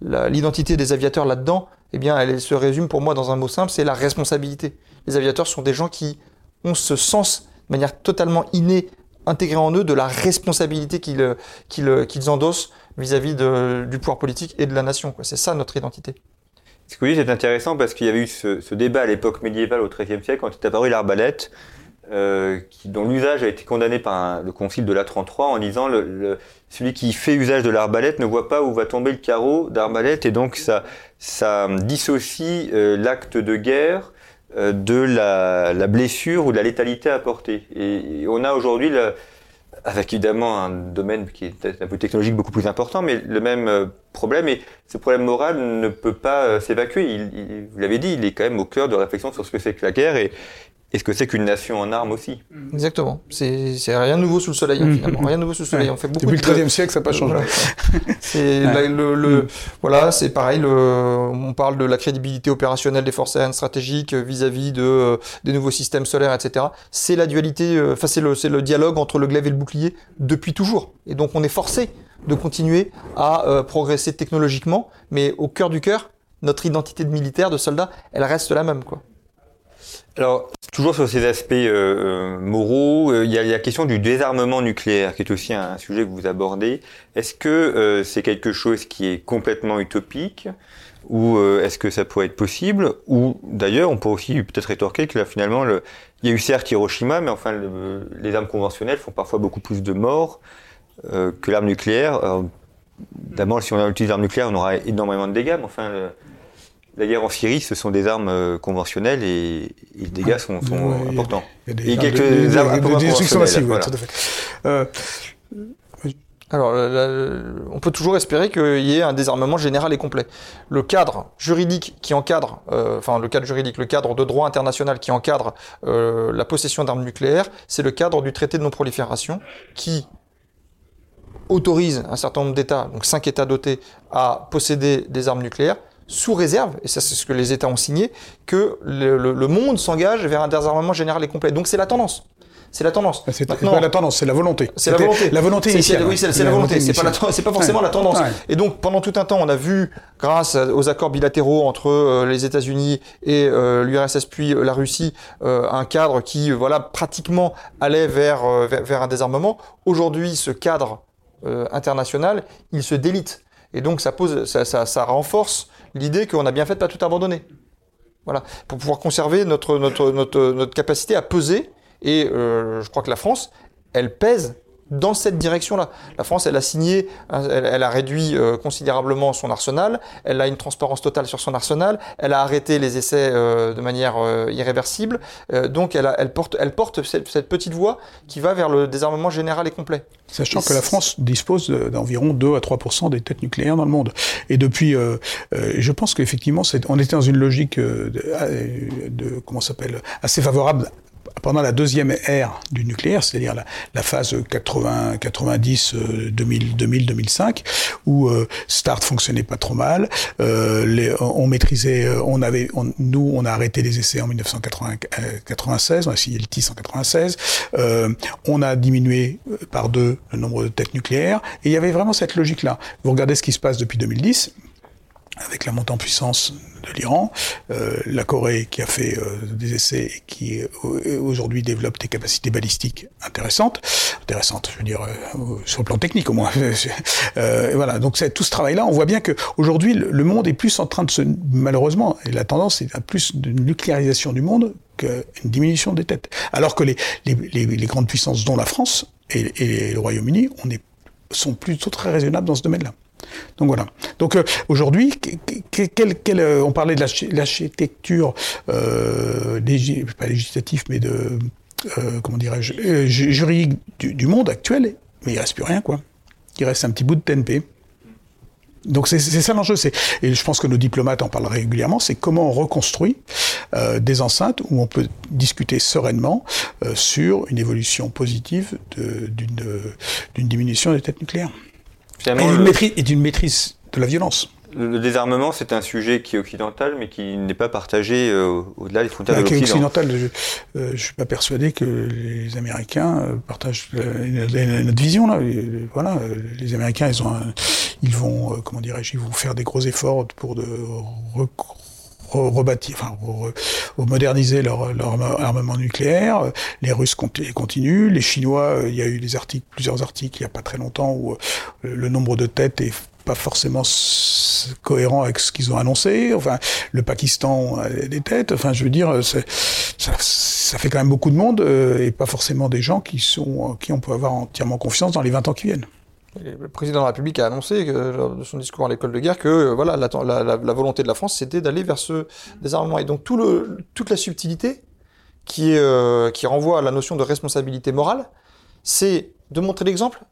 l'identité des aviateurs là-dedans? Eh bien, elle se résume pour moi dans un mot simple, c'est la responsabilité. Les aviateurs sont des gens qui ont ce sens de manière totalement innée intégré en eux de la responsabilité qu'ils euh, qu'ils euh, endossent vis-à-vis du pouvoir politique et de la nation. C'est ça notre identité. Ce que vous dites est intéressant parce qu'il y avait eu ce, débat à l'époque médiévale au XIIIe siècle quand est apparu l'arbalète, euh, dont l'usage a été condamné par le concile de l'A33 en disant le, celui qui fait usage de l'arbalète ne voit pas où va tomber le carreau d'arbalète et donc ça, ça dissocie l'acte de guerre de la, blessure ou de la létalité apportée. Et, on a aujourd'hui avec évidemment un domaine qui est peut-être un peu technologique beaucoup plus important, mais le même euh, problème, et ce problème moral ne peut pas euh, s'évacuer. Il, il- vous l'avez dit, il est quand même au cœur de réflexion sur ce que c'est que la guerre et, et ce que c'est qu'une nation en armes aussi. Exactement. C'est c'est rien de nouveau sous le soleil, Mhm. finalement. Rien de nouveau sous le soleil. On fait beaucoup Depuis le XIIIe siècle, ça n'a pas changé. Voilà. C'est Ouais. la- le, le- Mm. voilà, c'est pareil. Le, on parle de la crédibilité opérationnelle des forces aériennes stratégiques euh, vis-à-vis de euh, des nouveaux systèmes solaires, etc. C'est la dualité. euh, Enfin, c'est le, c'est le dialogue entre le glaive et le bouclier depuis toujours. Et donc, on est forcé de continuer à euh, progresser technologiquement, mais au cœur du cœur, notre identité de militaire, de soldat, elle reste la même, quoi. Alors, toujours sur ces aspects euh, euh, moraux, il y a la question du désarmement nucléaire, qui est aussi un, sujet que vous abordez. Est-ce que c'est quelque chose qui est complètement utopique ou est-ce que ça pourrait être possible Ou d'ailleurs, on pourrait aussi peut-être rétorquer que finalement, le, il y a eu certes Hiroshima, mais enfin, le- les armes conventionnelles font parfois beaucoup plus de morts euh, que l'arme nucléaire. Alors, D'abord, si on utilise l'arme nucléaire, on aura énormément de dégâts, mais enfin, le- la guerre en Syrie, ce sont des armes euh, conventionnelles et, et les dégâts sont, sont Ouais, il y a- importants. Il y a quelques des- armes des- destructions massives, conventionnelles, tout à fait. Euh, Alors, la- la- on peut toujours espérer qu'il y ait un désarmement général et complet. Le cadre juridique qui encadre, euh, enfin le cadre juridique, le cadre de droit international qui encadre euh, la possession d'armes nucléaires, c'est le cadre du traité de non-prolifération qui autorise un certain nombre d'États, donc cinq États dotés, à posséder des armes nucléaires, sous réserve, et ça c'est ce que les États ont signé, que le monde s'engage vers un désarmement général et complet. Donc c'est la tendance. C'est la tendance. C'est pas la tendance, c'est la volonté. C'est la volonté. La volonté initiale. Oui, c'est la, volonté. C'est pas, pas forcément la tendance. Et donc, pendant tout un temps, on a vu, grâce aux accords bilatéraux entre euh, les États-Unis et euh, l'URSS puis euh, la Russie, un cadre qui, voilà, pratiquement allait vers, vers, un désarmement. Aujourd'hui, ce cadre international, il se délite. Et donc, ça pose, ça, ça, ça renforce l'idée qu'on a bien fait de pas tout abandonner. Voilà, pour pouvoir conserver notre, notre, notre, notre capacité à peser et euh, je crois que la France, elle pèse dans cette direction-là. La France, elle a signé, elle, a réduit euh, considérablement son arsenal, elle a une transparence totale sur son arsenal, elle a arrêté les essais euh, de manière irréversible, donc elle, porte, cette, petite voie qui va vers le désarmement général et complet. Sachant que la France dispose d'environ 2 à 3% des têtes nucléaires dans le monde. Et depuis, je pense qu'effectivement, on était dans une logique de comment s'appelle, assez favorable pendant la deuxième ère du nucléaire, c'est-à-dire la, la, phase 80, 90, 2000, 2000, 2005, où euh, Start fonctionnait pas trop mal, euh, les, on maîtrisait, euh, on avait, nous, on a arrêté les essais en 1996, on a signé le TIS en 96, euh, on a diminué euh, par deux le nombre de têtes nucléaires, et il y avait vraiment cette logique-là. Vous regardez ce qui se passe depuis 2010, avec la montée en puissance de l'Iran, euh, la Corée qui a fait euh, des essais et qui euh, aujourd'hui développe des capacités balistiques intéressantes, intéressantes, je veux dire sur le plan technique au moins. voilà, donc tout ce travail-là, on voit bien que aujourd'hui le monde est plus en train de se, malheureusement, et la tendance c'est à plus de nucléarisation du monde qu'une diminution des têtes. Alors que les, les, les, les grandes puissances, dont la France et, et le Royaume-Uni, on est, sont plutôt très raisonnables dans ce domaine-là. Donc voilà. Donc euh, aujourd'hui, euh, on parlait de l'architecture, euh, pas législative, mais de euh, comment dirais-je, juridique du, monde actuel, mais il reste plus rien quoi. Il reste un petit bout de TNP. Donc c'est ça l'enjeu, et je pense que nos diplomates en parlent régulièrement, c'est comment on reconstruit des enceintes où on peut discuter sereinement sur une évolution positive d'une diminution des têtes nucléaires et d'une maîtrise, maîtrise, de la violence. Le désarmement, c'est un sujet qui est occidental, mais qui n'est pas partagé euh, au-delà des frontières bah, de l'Occident. occidental, je ne euh, suis pas persuadé que les Américains euh, partagent notre vision. Là. voilà, les Américains, ils, ont ils vont, comment dirais-je, ils vont faire des gros efforts pour de rebâtir, enfin, moderniser leur, leur, armement nucléaire. Les Russes continuent. Les Chinois, euh, il y a eu des articles, plusieurs articles il n'y a pas très longtemps où euh, le nombre de têtes est pas forcément cohérent avec ce qu'ils ont annoncé. Enfin, le Pakistan a des têtes. Enfin, je veux dire, ça, ça, fait quand même beaucoup de monde euh, et pas forcément des gens qui sont qui on peut avoir entièrement confiance dans les 20 ans qui viennent. Le président de la République a annoncé que, lors de son discours à l'école de guerre que euh, voilà la, la, la, volonté de la France c'était d'aller vers ce désarmement et donc tout le, toute la subtilité qui, euh, qui renvoie à la notion de responsabilité morale, c'est de montrer l'exemple,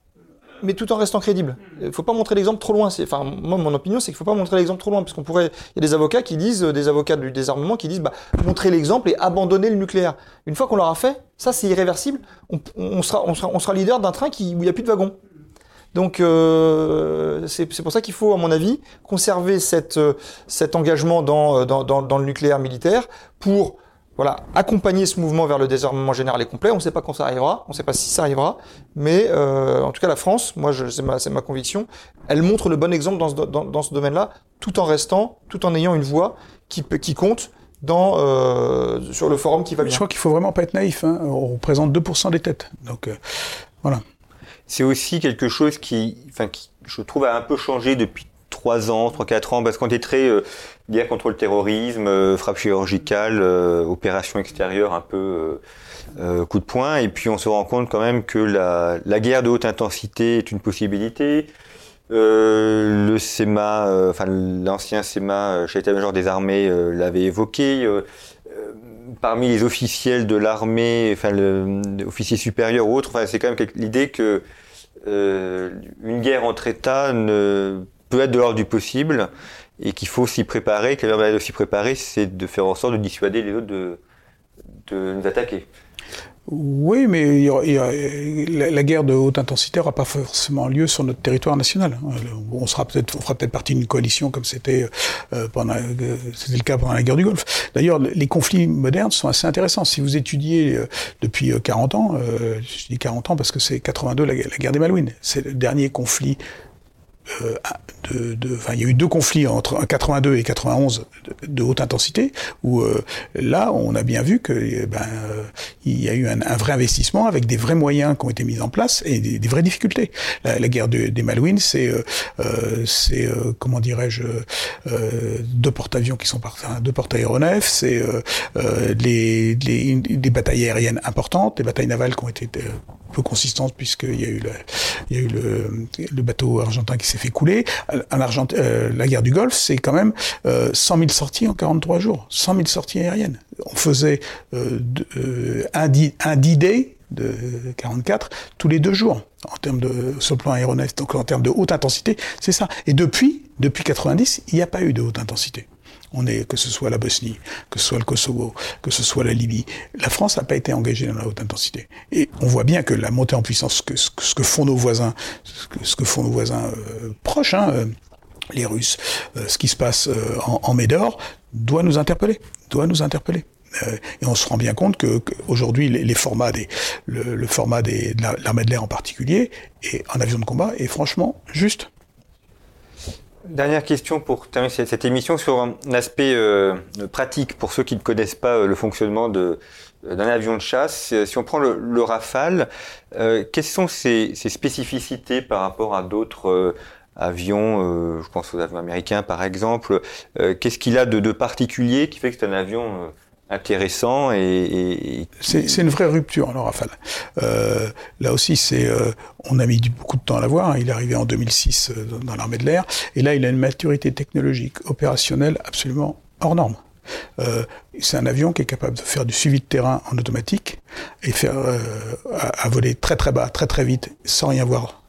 mais tout en restant crédible. Il faut pas montrer l'exemple trop loin. Enfin, moi, mon opinion, c'est qu'il faut pas montrer l'exemple trop loin, parce qu'on pourrait. Il y a des avocats qui disent, des avocats du désarmement qui disent, bah, montrer l'exemple et abandonner le nucléaire. Une fois qu'on l'aura fait, ça, c'est irréversible. On, on, sera, on, sera, on sera leader d'un train qui, où il n'y a plus de wagons. Donc euh, c'est pour ça qu'il faut, à mon avis, conserver cette, euh, cet engagement dans, euh, dans, dans, dans, le nucléaire militaire pour voilà, accompagner ce mouvement vers le désarmement général et complet. On ne sait pas quand ça arrivera, on ne sait pas si ça arrivera, mais euh, en tout cas la France, moi c'est ma, ma conviction, elle montre le bon exemple dans ce, dans, dans ce domaine-là, tout en restant, tout en ayant une voix qui, qui compte dans, euh, sur le forum qui va bien. Je crois qu'il faut vraiment pas être naïf. Hein. On représente 2% des têtes. Donc euh, voilà c'est aussi quelque chose qui, enfin, qui, je trouve, a un peu changé depuis trois ans, trois quatre ans, parce qu'on était très euh, guerre contre le terrorisme, euh, frappe chirurgicale, euh, opération extérieure, un peu coup de poing, et puis on se rend compte quand même que la, la guerre de haute intensité est une possibilité. le SEMA, enfin l'ancien SEMA, chef d'état-major des armées, l'avait évoqué parmi les officiels de l'armée, enfin, l'officier supérieur ou autre, enfin, c'est quand même l'idée que euh, une guerre entre États ne peut être de l'ordre du possible et qu'il faut s'y préparer, que la manière de s'y préparer, c'est de faire en sorte de dissuader les autres de nous attaquer. Oui, mais la, guerre de haute intensité n'aura pas forcément lieu sur notre territoire national. On sera peut-être, on fera peut-être partie d'une coalition comme c'était euh, pendant, euh, le cas pendant la guerre du Golfe. D'ailleurs, les conflits modernes sont assez intéressants. Si vous étudiez euh, depuis 40 ans, je dis 40 ans parce que c'est 82 la, guerre des Malouines, c'est le dernier conflit de, de, enfin, il y a eu deux conflits entre 82 et 91 de, haute intensité, où euh, là, on a bien vu que eh ben, euh, il y a eu un, un, vrai investissement avec des vrais moyens qui ont été mis en place et des, vraies difficultés. La, la guerre des Malouines, c'est, c'est comment dirais-je, deux porte-avions qui sont partis, deux porte-aéronefs, c'est les, les, des batailles aériennes importantes, des batailles navales qui ont été peu consistantes puisqu'il y a eu, le, il y a eu le, le bateau argentin qui s'est fait couler. En Argentine, euh, la guerre du Golfe, c'est quand même euh, 100 000 sorties en 43 jours, 100 000 sorties aériennes. On faisait euh, euh un, un D-Day de 44 tous les deux jours en termes de sur le plan aéronef, donc en termes de haute intensité, c'est ça. Et depuis, depuis 90, il n'y a pas eu de haute intensité. On est, que ce soit la Bosnie, que ce soit le Kosovo, que ce soit la Libye. La France n'a pas été engagée dans la haute intensité. Et on voit bien que la montée en puissance, que, ce que font nos voisins, euh, proches, euh, les Russes, euh, ce qui se passe en, en Médor, doit nous interpeller, doit nous interpeller. et on se rend bien compte que, aujourd'hui le, format de l'armée de l'air en particulier et en avion de combat est franchement juste. Dernière question pour terminer cette, émission sur un aspect euh, pratique pour ceux qui ne connaissent pas euh, le fonctionnement de, d'un avion de chasse. Si on prend le, Rafale, euh, quelles sont ses, spécificités par rapport à d'autres avions Je pense aux avions américains par exemple. Qu'est-ce qu'il a de, de, particulier qui fait que c'est un avion intéressant c'est une vraie rupture le Rafale. Euh, là aussi, c'est euh, on a mis beaucoup de temps à l'avoir. Hein. Il est arrivé en 2006 euh, dans l'armée de l'air et là, il a une maturité technologique, opérationnelle absolument hors norme. Euh, c'est un avion qui est capable de faire du suivi de terrain en automatique et faire euh, à, à, voler très très bas, très très vite, sans rien voir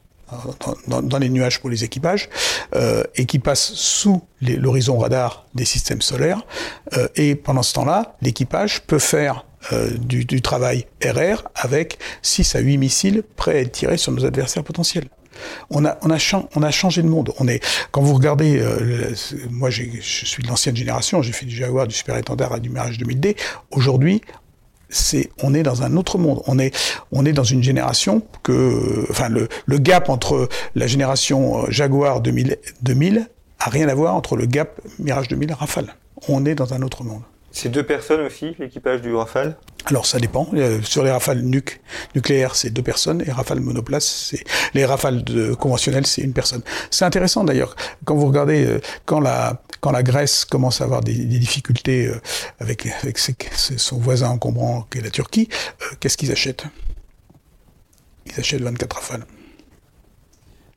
dans, les nuages pour les équipages euh, et qui passe sous l'horizon radar des systèmes solaires. Euh, et pendant ce temps-là, l'équipage peut faire euh, du, travail RR avec 6 à 8 missiles prêts à être tirés sur nos adversaires potentiels. On a, on, a changé de monde. On est, quand vous regardez, moi je suis de l'ancienne génération, j'ai fait du Jaguar, du Super Étendard et du Mirage 2000D. Aujourd'hui, c'est on est dans un autre monde. On est on est dans une génération que enfin le, le gap entre la génération euh, Jaguar 2000 2000 a rien à voir entre le gap Mirage 2000 Rafale. On est dans un autre monde. C'est deux personnes aussi, l'équipage du Rafale? Alors ça dépend. Euh, sur les rafales nuc nucléaires, c'est deux personnes, et rafales monoplace, c'est les rafales de, conventionnelles, c'est une personne. C'est intéressant d'ailleurs quand vous regardez euh, quand la quand la Grèce commence à avoir des, des difficultés euh, avec avec ses, son voisin encombrant qui est la Turquie, qu'est-ce qu'ils achètent? Ils achètent 24 rafales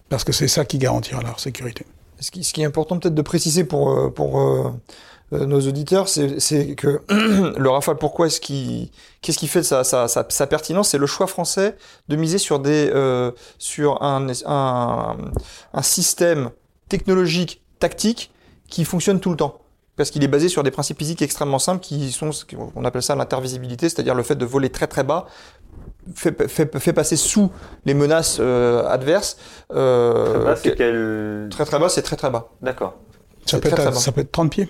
parce que c'est ça qui garantira leur sécurité. Ce qui, ce qui est important peut-être de préciser pour pour euh, nos auditeurs, c'est que le Rafale, pourquoi est-ce qu'il, qu'est-ce qui fait sa, sa, sa, sa pertinence? C'est le choix français de miser sur des, euh, sur un, un, un, système technologique, tactique, qui fonctionne tout le temps. Parce qu'il est basé sur des principes physiques extrêmement simples qui sont, on appelle ça l'intervisibilité, c'est-à-dire le fait de voler très très bas, fait, fait, fait, passer sous les menaces euh, adverses. Euh, très bas, c'est quel... Très très bas, c'est très très bas. D'accord. Ça, peut être, ça peut être 30 pieds.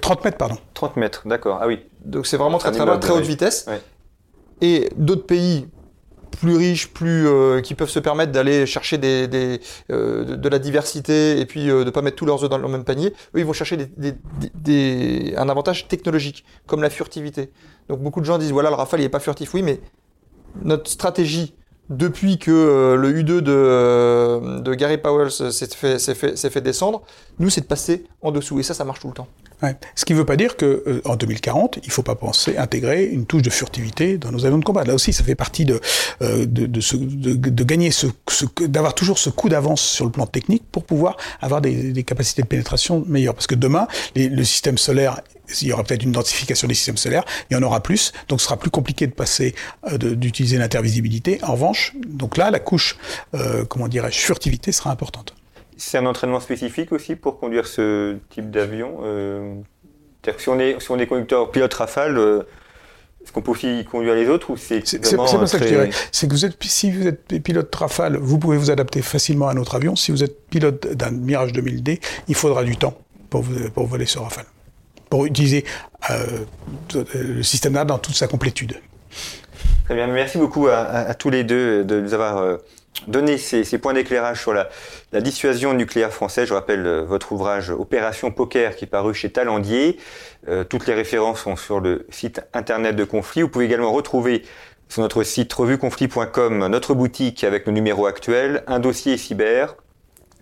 30 euh, mètres, pardon. 30 mètres, d'accord. Ah oui. Donc c'est vraiment très très bas, très haute vitesse. Et d'autres pays plus riches, plus euh, qui peuvent se permettre d'aller chercher des, des euh, de, de, la diversité et puis euh, de pas mettre tous leurs œufs dans le même panier. Eux, ils vont chercher des, des, des, un avantage technologique, comme la furtivité. Donc beaucoup de gens disent voilà le Rafale il est pas furtif. Oui, mais notre stratégie depuis que euh, le U2 de, euh, de Gary Powell s'est fait, fait, fait, descendre, nous, c'est de passer en dessous. Et ça, ça marche tout le temps. Ce qui ne veut pas dire qu'en euh, en 2040, il ne faut pas penser intégrer une touche de furtivité dans nos avions de combat. Là aussi, ça fait partie de, euh, de, ce, de, gagner ce, d'avoir toujours ce coup d'avance sur le plan technique pour pouvoir avoir des, capacités de pénétration meilleures. Parce que demain, les, le système solaire il y aura peut-être une identification des systèmes solaires, il y en aura plus, donc ce sera plus compliqué de passer, euh, d'utiliser l'intervisibilité. En revanche, donc là, la couche, euh, comment dirais-je, furtivité sera importante. C'est un entraînement spécifique aussi pour conduire ce type d'avion. Euh, si on est si on est conducteur pilote Rafale, euh, Est-ce qu'on peut aussi conduire les autres ou c'est C'est pas ça que je dirais. C'est que vous êtes, si vous êtes pilote Rafale, vous pouvez vous adapter facilement à un autre avion. Si vous êtes pilote d'un Mirage 2000D, il faudra du temps pour, vous, pour voler sur Rafale. Pour utiliser euh, le système là dans toute sa complétude. Très bien, merci beaucoup à, à, à tous les deux de nous avoir donné ces, points d'éclairage sur la, la, dissuasion nucléaire française. Je rappelle euh, votre ouvrage Opération Poker qui est paru chez Talendier. Euh, toutes les références sont sur le site internet de Conflit. Vous pouvez également retrouver sur notre site revueconflit.com notre boutique avec nos numéros actuels, un dossier cyber,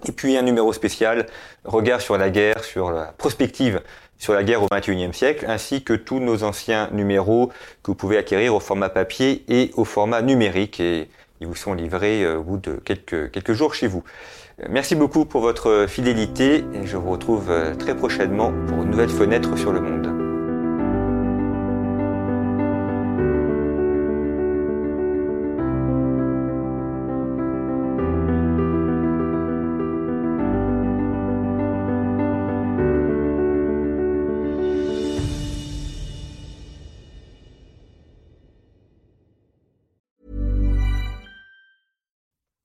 et puis un numéro spécial, regard sur la guerre, sur la prospective sur la guerre au XXIe siècle, ainsi que tous nos anciens numéros que vous pouvez acquérir au format papier et au format numérique, et ils vous sont livrés euh, au bout de quelques, quelques jours chez vous. Merci beaucoup pour votre fidélité, et je vous retrouve euh, très prochainement pour une nouvelle fenêtre sur le monde.